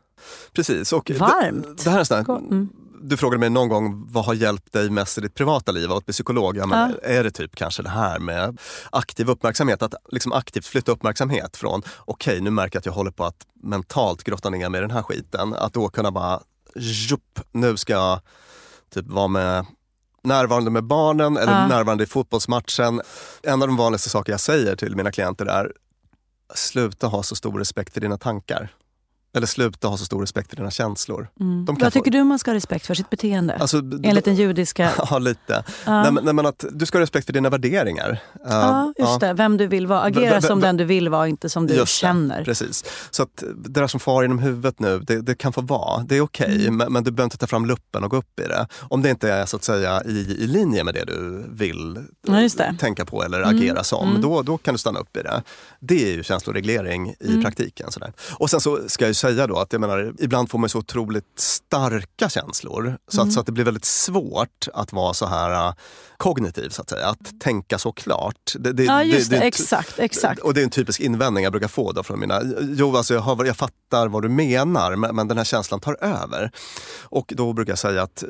precis. Och det- Varmt. Det, här är Skål. Mm. Du frågade mig någon gång vad har hjälpt dig mest i ditt privata liv att bli psykolog? Ja, men Är det typ kanske det här med aktiv uppmärksamhet? Att liksom aktivt flytta uppmärksamhet från okej, nu märker jag att jag håller på att mentalt grotta ner mig i den här skiten. Att då kunna bara, jupp, nu ska jag typ vara med närvarande med barnen eller Ja. närvarande i fotbollsmatchen. En av de vanligaste saker jag säger till mina klienter är sluta ha så stor respekt för dina tankar. Eller sluta ha så stor respekt för dina känslor. Kan Vad få- tycker du man ska ha respekt för sitt beteende? Alltså, Enligt den judiska... Ja, lite. Ja. Nej, men, att du ska ha respekt för dina värderingar. Uh, Ja, just det. Vem du vill vara. Agera V- som den du vill vara, inte som du Just det, känner. Precis. Så att det där som far genom huvudet nu, det, det kan få vara. Det är okej, Mm. men, men du behöver inte ta fram luppen och gå upp i det. Om det inte är så att säga i, i linje med det du vill Ja, det. Mm. tänka på eller agera som, då, då kan du stanna upp i det. Det är ju känsloreglering i Mm. praktiken. Sådär. Och sen så ska jag säga då att jag menar, ibland får man så otroligt starka känslor så, Mm. att, så att det blir väldigt svårt att vara så här äh, kognitiv så att säga. Att tänka så klart. Det, det, Ja, just det. en ty- exakt, exakt. Och det är en typisk invändning jag brukar få då från mina, jo alltså jag, hör, jag fattar vad du menar men, men den här känslan tar över. Och då brukar jag säga att eh,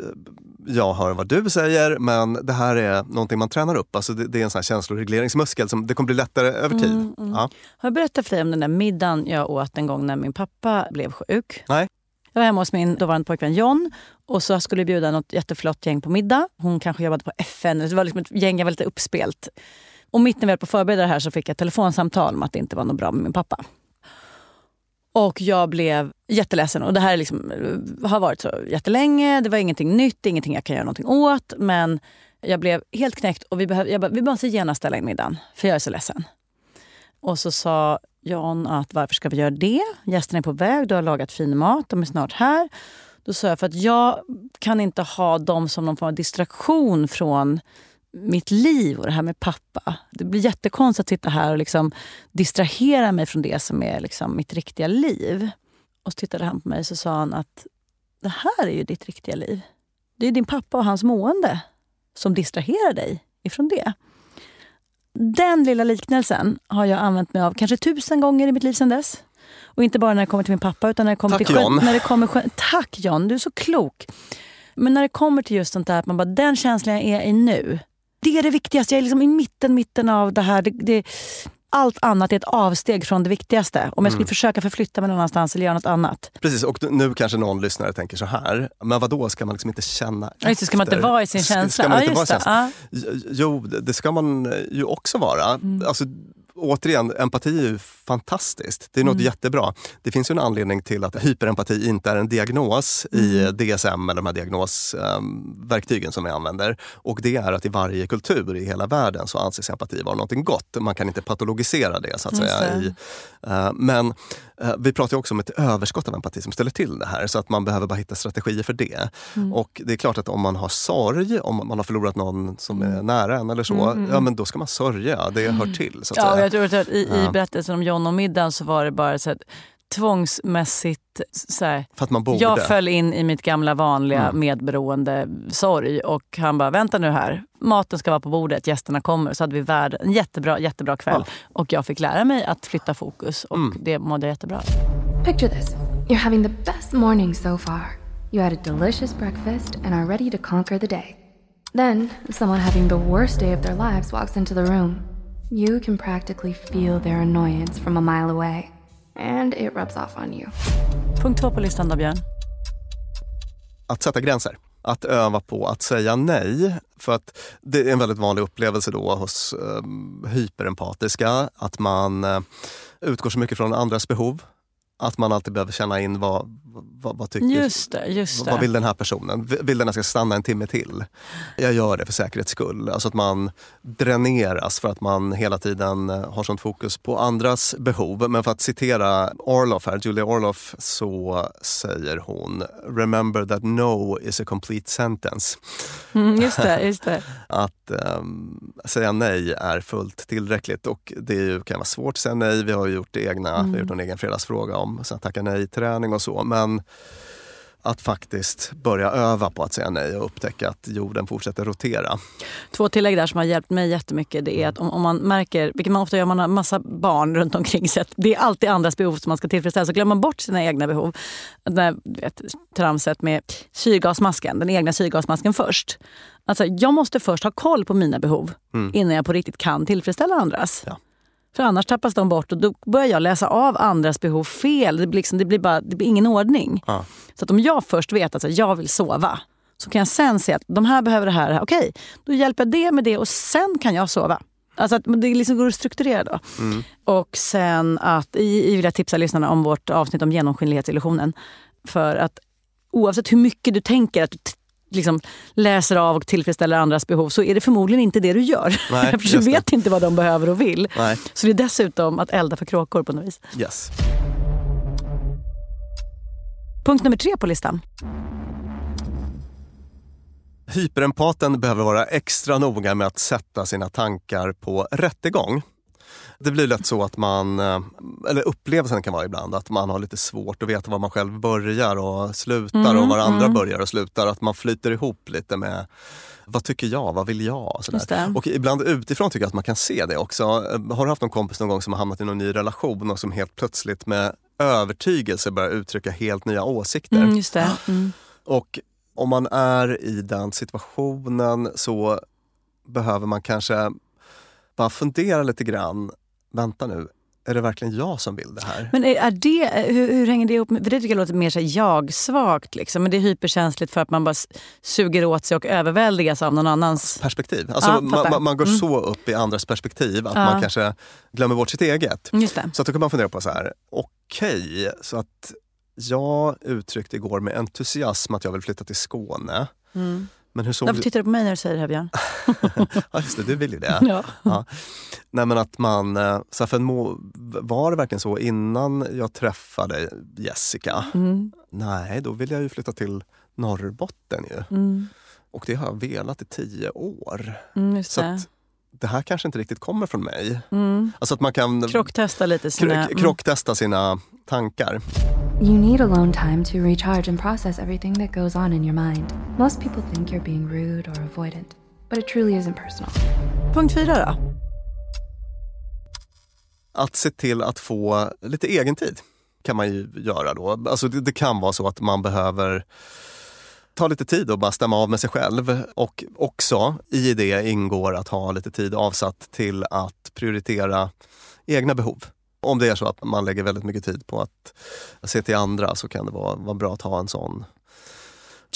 jag hör vad du säger men det här är någonting man tränar upp. Alltså det, det är en sån här känsloregleringsmuskel som det kommer bli lättare över tid. Mm, mm. Ja. Har jag berättat för dig om den där middagen jag åt en gång när min pappa blev sjuk? Nej. Jag var hemma hos min dåvarande pojkvän John och så skulle bjuda något jätteflott gäng på middag. Hon kanske jobbade på FN. Det var liksom ett gäng jag var lite uppspelt. Och mitt när vi höll på att förbereda det här så fick jag ett telefonsamtal om att det inte var något bra med min pappa. Och jag blev jätteledsen. Och det här är liksom, har varit så jättelänge. Det var ingenting nytt, ingenting jag kan göra någonting åt. Men jag blev helt knäckt och vi, behöv, jag bara, vi måste genast ställa in middagen. För jag är så ledsen. Och så sa John att varför ska vi göra det? Gästerna är på väg, du har lagat fin mat, de är snart här. Då sa jag för att jag kan inte ha dem som någon form av distraktion från mitt liv och det här med pappa. Det blir jättekonstigt att sitta här och liksom distrahera mig från det som är liksom mitt riktiga liv. Och så tittade han på mig och sa han att det här är ju ditt riktiga liv. Det är din pappa och hans mående som distraherar dig ifrån det. Den lilla liknelsen har jag använt mig av kanske tusen gånger i mitt liv sedan dess. Och inte bara när det kommer till min pappa utan när det kommer Tack, till John. När det kommer, tack John, du är så klok. Men när det kommer till just sånt där att man bara, den känslan jag är i nu. Det är det viktigaste. Jag är liksom i mitten, mitten av det här. Det, det, allt annat är ett avsteg från det viktigaste. Om jag skulle försöka förflytta mig någon annanstans eller göra något annat. Precis, och nu kanske någon lyssnare tänker så här, men vad då ska man liksom inte känna Ja, just ska man inte vara i sin Ska- känsla? Ska man Ja, inte vara det. känslan? Jo, det ska man ju också vara. Mm. Alltså, återigen, empati är ju fantastiskt. Det är något Mm. jättebra. Det finns ju en anledning till att hyperempati inte är en diagnos i Mm. DSM eller de här diagnosverktygen som vi använder. Och det är att i varje kultur i hela världen så anses empati vara någonting gott. Man kan inte patologisera det så att Just säga. I, eh, men eh, vi pratar också om ett överskott av empati som ställer till det här så att man behöver bara hitta strategier för det. Mm. Och det är klart att om man har sorg, om man har förlorat någon som Mm. är nära en eller så, ja men då ska man sörja. Det hör till. Så att Ja, säga. Jag tror att i, i Ja. berättelsen om John och middagen så var det bara så att tvångsmässigt så här, För att man borde. Jag föll in i mitt gamla vanliga Mm. medberoende sorg och han bara, vänta nu här. Maten ska vara på bordet, gästerna kommer. Så hade vi värld, en jättebra, jättebra kväll. Och jag fick lära mig att flytta fokus och Mm. det mådde jag jättebra. Picture this you're having the best morning so far. You had a delicious breakfast and are ready to conquer the day. Then, someone having the worst day of their lives walks into the room. You can practically feel their annoyance from a mile away, and it rubs off on you. Punkt två på listan då, Björn. att sätta gränser. Att öva på att säga nej. För att det är en väldigt vanlig upplevelse då hos um, hyperempatiska att man eh, utgår så mycket från andras behov. Att man alltid behöver känna in vad, vad, vad tycker Just det, just vad- Vad det. vill den här personen? Vill den att jag ska stanna en timme till? Jag gör det för säkerhets skull. Alltså att man dräneras för att man hela tiden eh, har sånt fokus på andras behov. Men för att citera Orloff här, Julia Orloff, så säger hon “Remember that no is a complete sentence”. Mm, just det, just det. Att ehm, säga nej är fullt tillräckligt och det ju, kan vara svårt att säga nej. Vi har ju gjort det egna, vi har gjort en egen fredagsfråga om så att tacka nej-träning och så. Men att faktiskt börja öva på att säga nej och upptäcka att jorden fortsätter rotera. Två tillägg där som har hjälpt mig jättemycket. Det är att om, om man märker, vilket man ofta gör, man har massa barn runt omkring sig. Det är alltid andras behov som man ska tillfredsställa. Så glömmer man bort sina egna behov. Det här vet, tramset med syrgasmasken, den egna syrgasmasken först. Alltså, jag måste först ha koll på mina behov innan jag på riktigt kan tillfredsställa andras. Ja. För annars tappas de bort och då börjar jag läsa av andras behov fel. Det blir, liksom, det blir, bara, det blir ingen ordning. Ja. Så att om jag först vet att jag vill sova, så kan jag sen se att de här behöver det här. Okej, då hjälper jag det med det och sen kan jag sova. Alltså att det liksom går att strukturera då. Och sen att, i, i vill jag tipsa lyssnarna om vårt avsnitt om genomskinlighetsillusionen. För att oavsett hur mycket du tänker att du liksom läser av och tillfredsställer andras behov så är det förmodligen inte det du gör. Nej, För du just det. vet inte vad de behöver och vill. Nej. Så det är dessutom att elda för kråkor på något vis. Yes. Punkt nummer tre på listan. Hyperempaten behöver vara extra noga med att sätta sina tankar på rättegång. Det blir lätt så att man, eh, eller upplevelsen kan vara ibland, att man har lite svårt att veta var man själv börjar och slutar Mm, och var andra mm. börjar och slutar. Att man flyter ihop lite med vad tycker jag, vad vill jag? Sådär. och ibland utifrån tycker jag att man kan se det också. Eh, Har du haft någon kompis någon gång som har hamnat i någon ny relation och som helt plötsligt med övertygelse börjar uttrycka helt nya åsikter? Mm, just det. Mm. Och om man är i den situationen så behöver man kanske bara fundera lite grann. Vänta nu, är det verkligen jag som vill det här? Men är, är det, hur, hur hänger det ihop? med- För det tycker jag låter mer så jag-svagt. Liksom. Men det är hyperkänsligt för att man bara suger åt sig och överväldigas av någon annans... Perspektiv. Alltså, Ja, man, man, går Mm. så upp i andras perspektiv att Ja. man kanske glömmer bort sitt eget. Så att då kan man fundera på så här, okej, så att jag uttryckte igår med entusiasm att jag vill flytta till Skåne. Mm. Men hur såg Varför du... tittar du på mig när du säger det här Björn? Ja, just det, du vill ju det. Ja. Ja. Nej, men att man, eh, så för må, var det verkligen så innan jag träffade Jessica? Mm. Nej, då ville jag ju flytta till Norrbotten ju. Mm. Och det har jag velat i tio år. Mm, Så det. att det här kanske inte riktigt kommer från mig. Mm. Alltså att man kan Krocktesta lite sina... kro- krocktesta sina tankar. You need alone time to recharge and process everything that goes on in your mind. Most people think you're being rude or avoidant, but it truly isn't personal. Punkt fyra då? Att se till att få lite egen tid kan man ju göra då. Alltså det, det kan vara så att man behöver ta lite tid och bara stämma av med sig själv. Och också i det ingår att ha lite tid avsatt till att prioritera egna behov. Om det är så att man lägger väldigt mycket tid på att se till andra så kan det vara, vara bra att ha en sån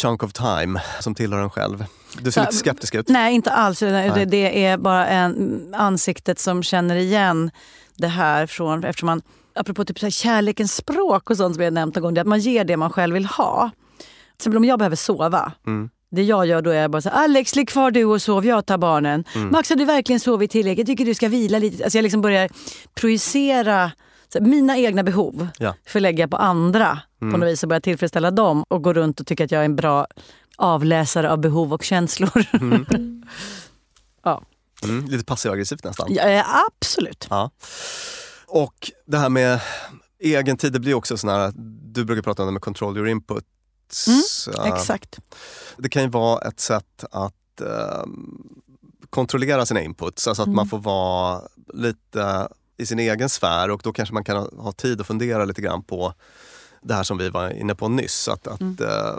chunk of time som tillhör en själv. Du ser Så- lite skeptisk ut. Nej, inte alls. Det, det är bara en ansiktet som känner igen det här från, eftersom man, apropå typ så här kärlekens språk och sånt som jag nämnt någon gång, det är att man ger det man själv vill ha. Till exempel om jag behöver sova. Mm. Det jag gör då är bara så Alex ligg kvar du och sov, jag tar barnen. Mm. Max har du verkligen sovit tillräckligt? Jag tycker du ska vila lite. Alltså jag liksom börjar projicera mina egna behov. Ja. Förlägga på andra Mm. på något vis och börja tillfredsställa dem. Och gå runt och tycka att jag är en bra avläsare av behov och känslor. ja. Mm, lite passiv-aggressivt nästan. Ja, eh, absolut. Ja. Och det här med egen tid, det blir också sån här, du brukar prata om det med control your Mm, Eh, Exakt. Det kan ju vara ett sätt att eh, kontrollera sina inputs, alltså att Mm. man får vara lite i sin egen sfär och då kanske man kan ha, tid att fundera lite grann på det här som vi var inne på nyss. Att, att, Mm. eh,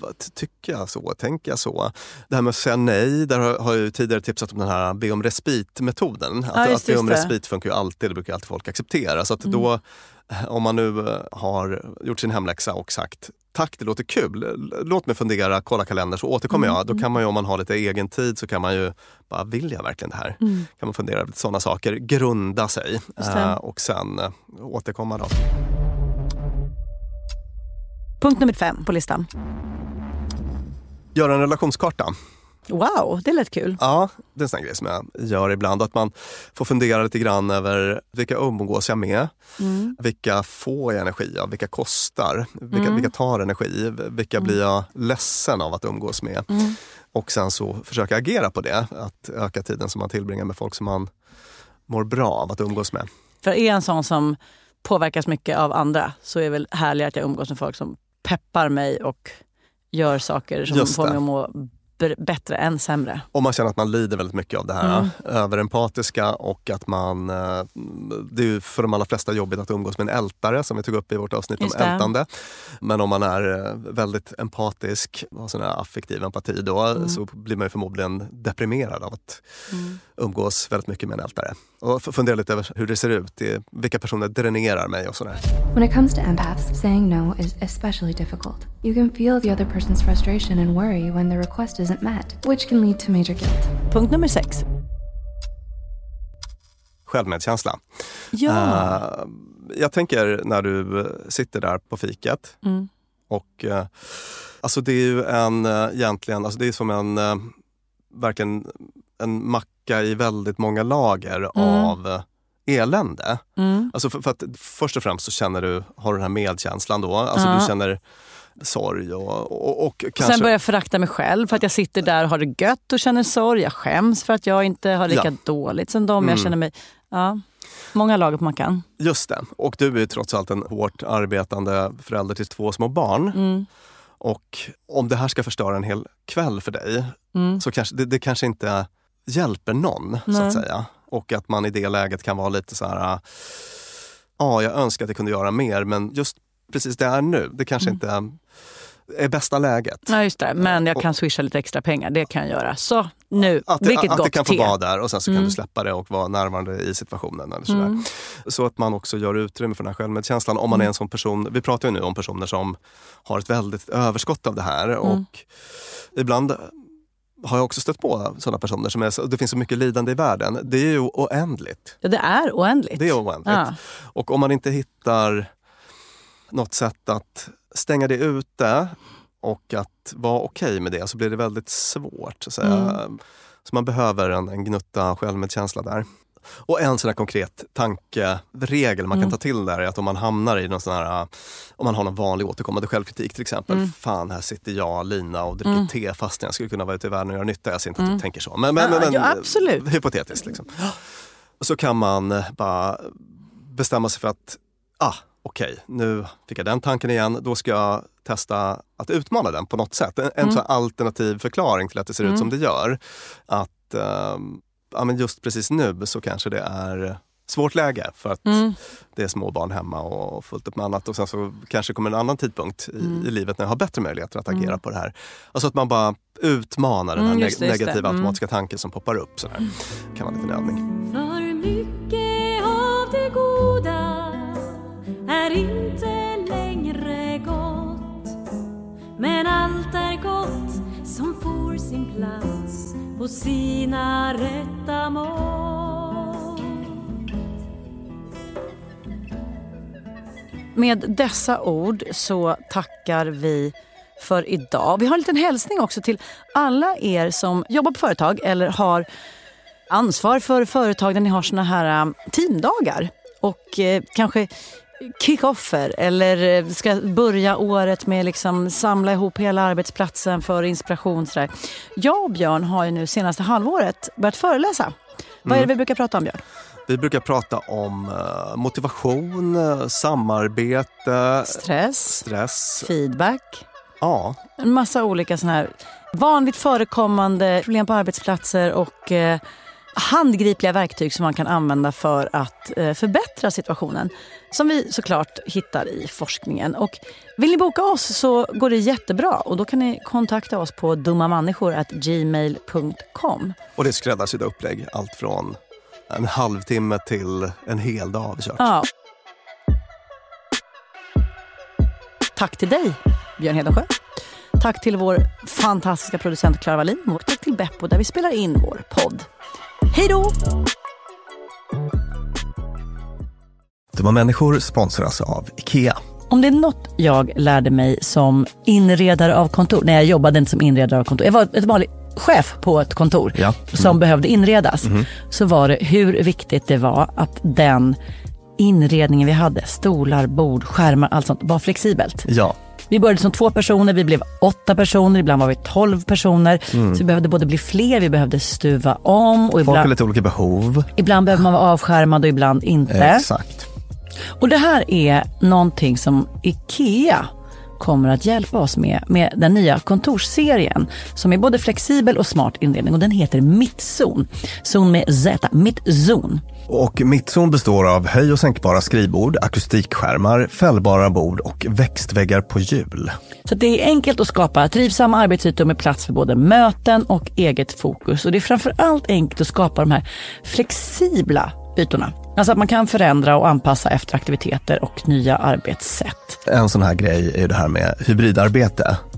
vad, tycker jag så? Tänker jag så? Det här med att säga nej, där har, har jag ju tidigare tipsat om den här be om respit-metoden. Ja, Att, just att be om det. respit funkar ju alltid, det brukar alltid folk acceptera. Så att Mm. då, eh, om man nu eh, har gjort sin hemläxa och sagt tack, det låter kul, låt mig fundera, kolla kalendern så återkommer Mm, jag. Då kan man ju, om man har lite egen tid, så kan man ju bara, vill jag verkligen det här? Mm. Kan man fundera på sådana saker, grunda sig eh, och sen eh, återkomma då. Punkt nummer fem på listan. Göra en relationskarta. Wow, det lät kul. Ja, det är en sån grej som jag gör ibland. Att man får fundera lite grann över vilka umgås jag med? Mm. Vilka får jag energi av? Vilka kostar? Vilka, Mm. vilka tar energi? Vilka blir jag ledsen av att umgås med? Mm. Och sen så försöka agera på det. Att öka tiden som man tillbringar med folk som man mår bra av att umgås med. För är en sån som påverkas mycket av andra så är det väl härligare att jag umgås med folk som peppar mig och gör saker som får mig att må bättre än sämre. Om man känner att man lider väldigt mycket av det här Mm. överempatiska och att man... eh, Det är ju för de allra flesta jobbigt att umgås med en ältare som vi tog upp i vårt avsnitt Just om det. ältande. Men om man är eh, väldigt empatisk och har sån här affektiv empati då Mm. så blir man ju förmodligen deprimerad av att Mm. umgås väldigt mycket med en ältare. Och fundera lite över hur det ser ut, vilka personer dränerar mig och sådär. When it comes to empaths, saying no is especially difficult. You can feel the other person's frustration and worry when the request isn't met, which can lead to major guilt. Punkt nummer sex. Självmedkänsla. Ja. Eh, jag tänker när du eh, sitter där på fiket Mm. och eh, alltså det är ju en eh, egentligen, alltså det är som en eh, verkligen en macka i väldigt många lager av eh, elände. Mm. Alltså för, för att först och främst så känner du, har du den här medkänslan då, alltså Ja. du känner sorg och, och, och kanske... Sen börjar jag förakta mig själv för att jag sitter där och har det gött och känner sorg. Jag skäms för att jag inte har lika Ja. dåligt som dem. Jag Mm. känner mig... Ja, många lager på mackan. Just det. Och du är trots allt en hårt arbetande förälder till två små barn. Mm. Och om det här ska förstöra en hel kväll för dig Mm. så kanske det, det kanske inte hjälper någon så Nej. att säga. Och att man i det läget kan vara lite så här, ja jag önskar att jag kunde göra mer men just precis det är nu, det kanske inte är bästa läget. Ja, just det. Men jag kan swisha lite extra pengar. Det kan jag göra. Så nu, Att det, vilket att gott det kan få te. vara där och sen så kan Mm. du släppa det och vara närvarande i situationen. Eller sådär. Mm. Så att man också gör utrymme för den här självmedkänslan. Om man är en sån person, vi pratar ju nu om personer som har ett väldigt överskott av det här. Mm. Och ibland har jag också stött på sådana personer som är så, det finns så mycket lidande i världen. Det är ju oändligt. Ja, det är oändligt. Det är oändligt. Ja. Och om man inte hittar något sätt att stänga det ute och att vara okej med det så blir det väldigt svårt. Så. Mm. så man behöver en, en gnutta självmedkänsla där. Och en sån här konkret tankeregel man Mm. kan ta till där är att om man hamnar i någon sån här, om man har någon vanlig återkommande självkritik till exempel. Mm. Fan, här sitter jag, Lina och dricker Mm. te fast jag skulle kunna vara ute i världen och göra nytta. Jag ser inte att Mm. du tänker så. Men, men, men, men ja, absolut. hypotetiskt. Liksom. Så kan man bara bestämma sig för att, ah, okej, nu fick jag den tanken igen. Då ska jag testa att utmana den på något sätt. En, en Mm. sån här alternativ förklaring till att det ser Mm. ut som det gör. Att ehm, ja, men just precis nu så kanske det är svårt läge för att Mm. det är småbarn hemma och fullt upp med annat. Och sen så kanske kommer en annan tidpunkt i, Mm. i livet när jag har bättre möjligheter att agera Mm. på det här. Alltså att man bara utmanar den här Mm, just det, negativa Mm. automatiska tanken som poppar upp. Sådär. kan vara en liten övning. Är inte längre gott. Men allt är gott som får sin plats på sina rätta mått Med dessa ord så tackar vi för idag. Vi har en liten hälsning också till alla er som jobbar på företag eller har ansvar för företag där ni har såna här äh, teamdagar. Och eh, kanske kick-offer eller eh, ska börja året med liksom samla ihop hela arbetsplatsen för inspiration. Sådär. Jag och Björn har ju nu senaste halvåret börjat föreläsa. Vad är det Mm. vi brukar prata om Björn? Vi brukar prata om eh, motivation, eh, samarbete, Stress, stress. feedback. Ja, En massa olika såna här vanligt förekommande problem på arbetsplatser och handgripliga verktyg som man kan använda för att eh, förbättra situationen. Som vi såklart hittar i forskningen. Och vill ni boka oss så går det jättebra och då kan ni kontakta oss på dummamänniskor.gmail.com. och det är skräddarsydda upplägg. Allt från en halvtimme till en hel dag har vi kört. Ja. Tack till dig, Björn Hedensjö. Tack till vår fantastiska producent Clara Wallin och tack till Beppo där vi spelar in vår podd. Hej då! Dumma människor sponsras av IKEA. Om det är något jag lärde mig som inredare av kontor, när jag jobbade inte som inredare av kontor, jag var ett vanlig chef på ett kontor Ja. som behövde inredas, Mhm. så var det hur viktigt det var att den inredningen vi hade, stolar, bord, skärmar, allt sånt, var flexibelt. Ja, Vi började som två personer, vi blev åtta personer, ibland var vi tolv personer. Mm. Så vi behövde både bli fler, vi behövde stuva om och folk har ibland, lite olika behov. ibland behöver man vara avskärmad och ibland inte. Exakt. Och det här är någonting som IKEA kommer att hjälpa oss med, med den nya kontorsserien som är både flexibel och smart inredning och den heter Mittzon. Zon med Z, Mittzon. Och Mittzon består av höj och sänkbara skrivbord, akustikskärmar, fällbara bord och växtväggar på hjul. Så det är enkelt att skapa trivsamma arbetsytor med plats för både möten och eget fokus. Och det är framförallt enkelt att skapa de här flexibla ytorna. Alltså att man kan förändra och anpassa efter aktiviteter och nya arbetssätt. En sån här grej är ju det här med hybridarbete.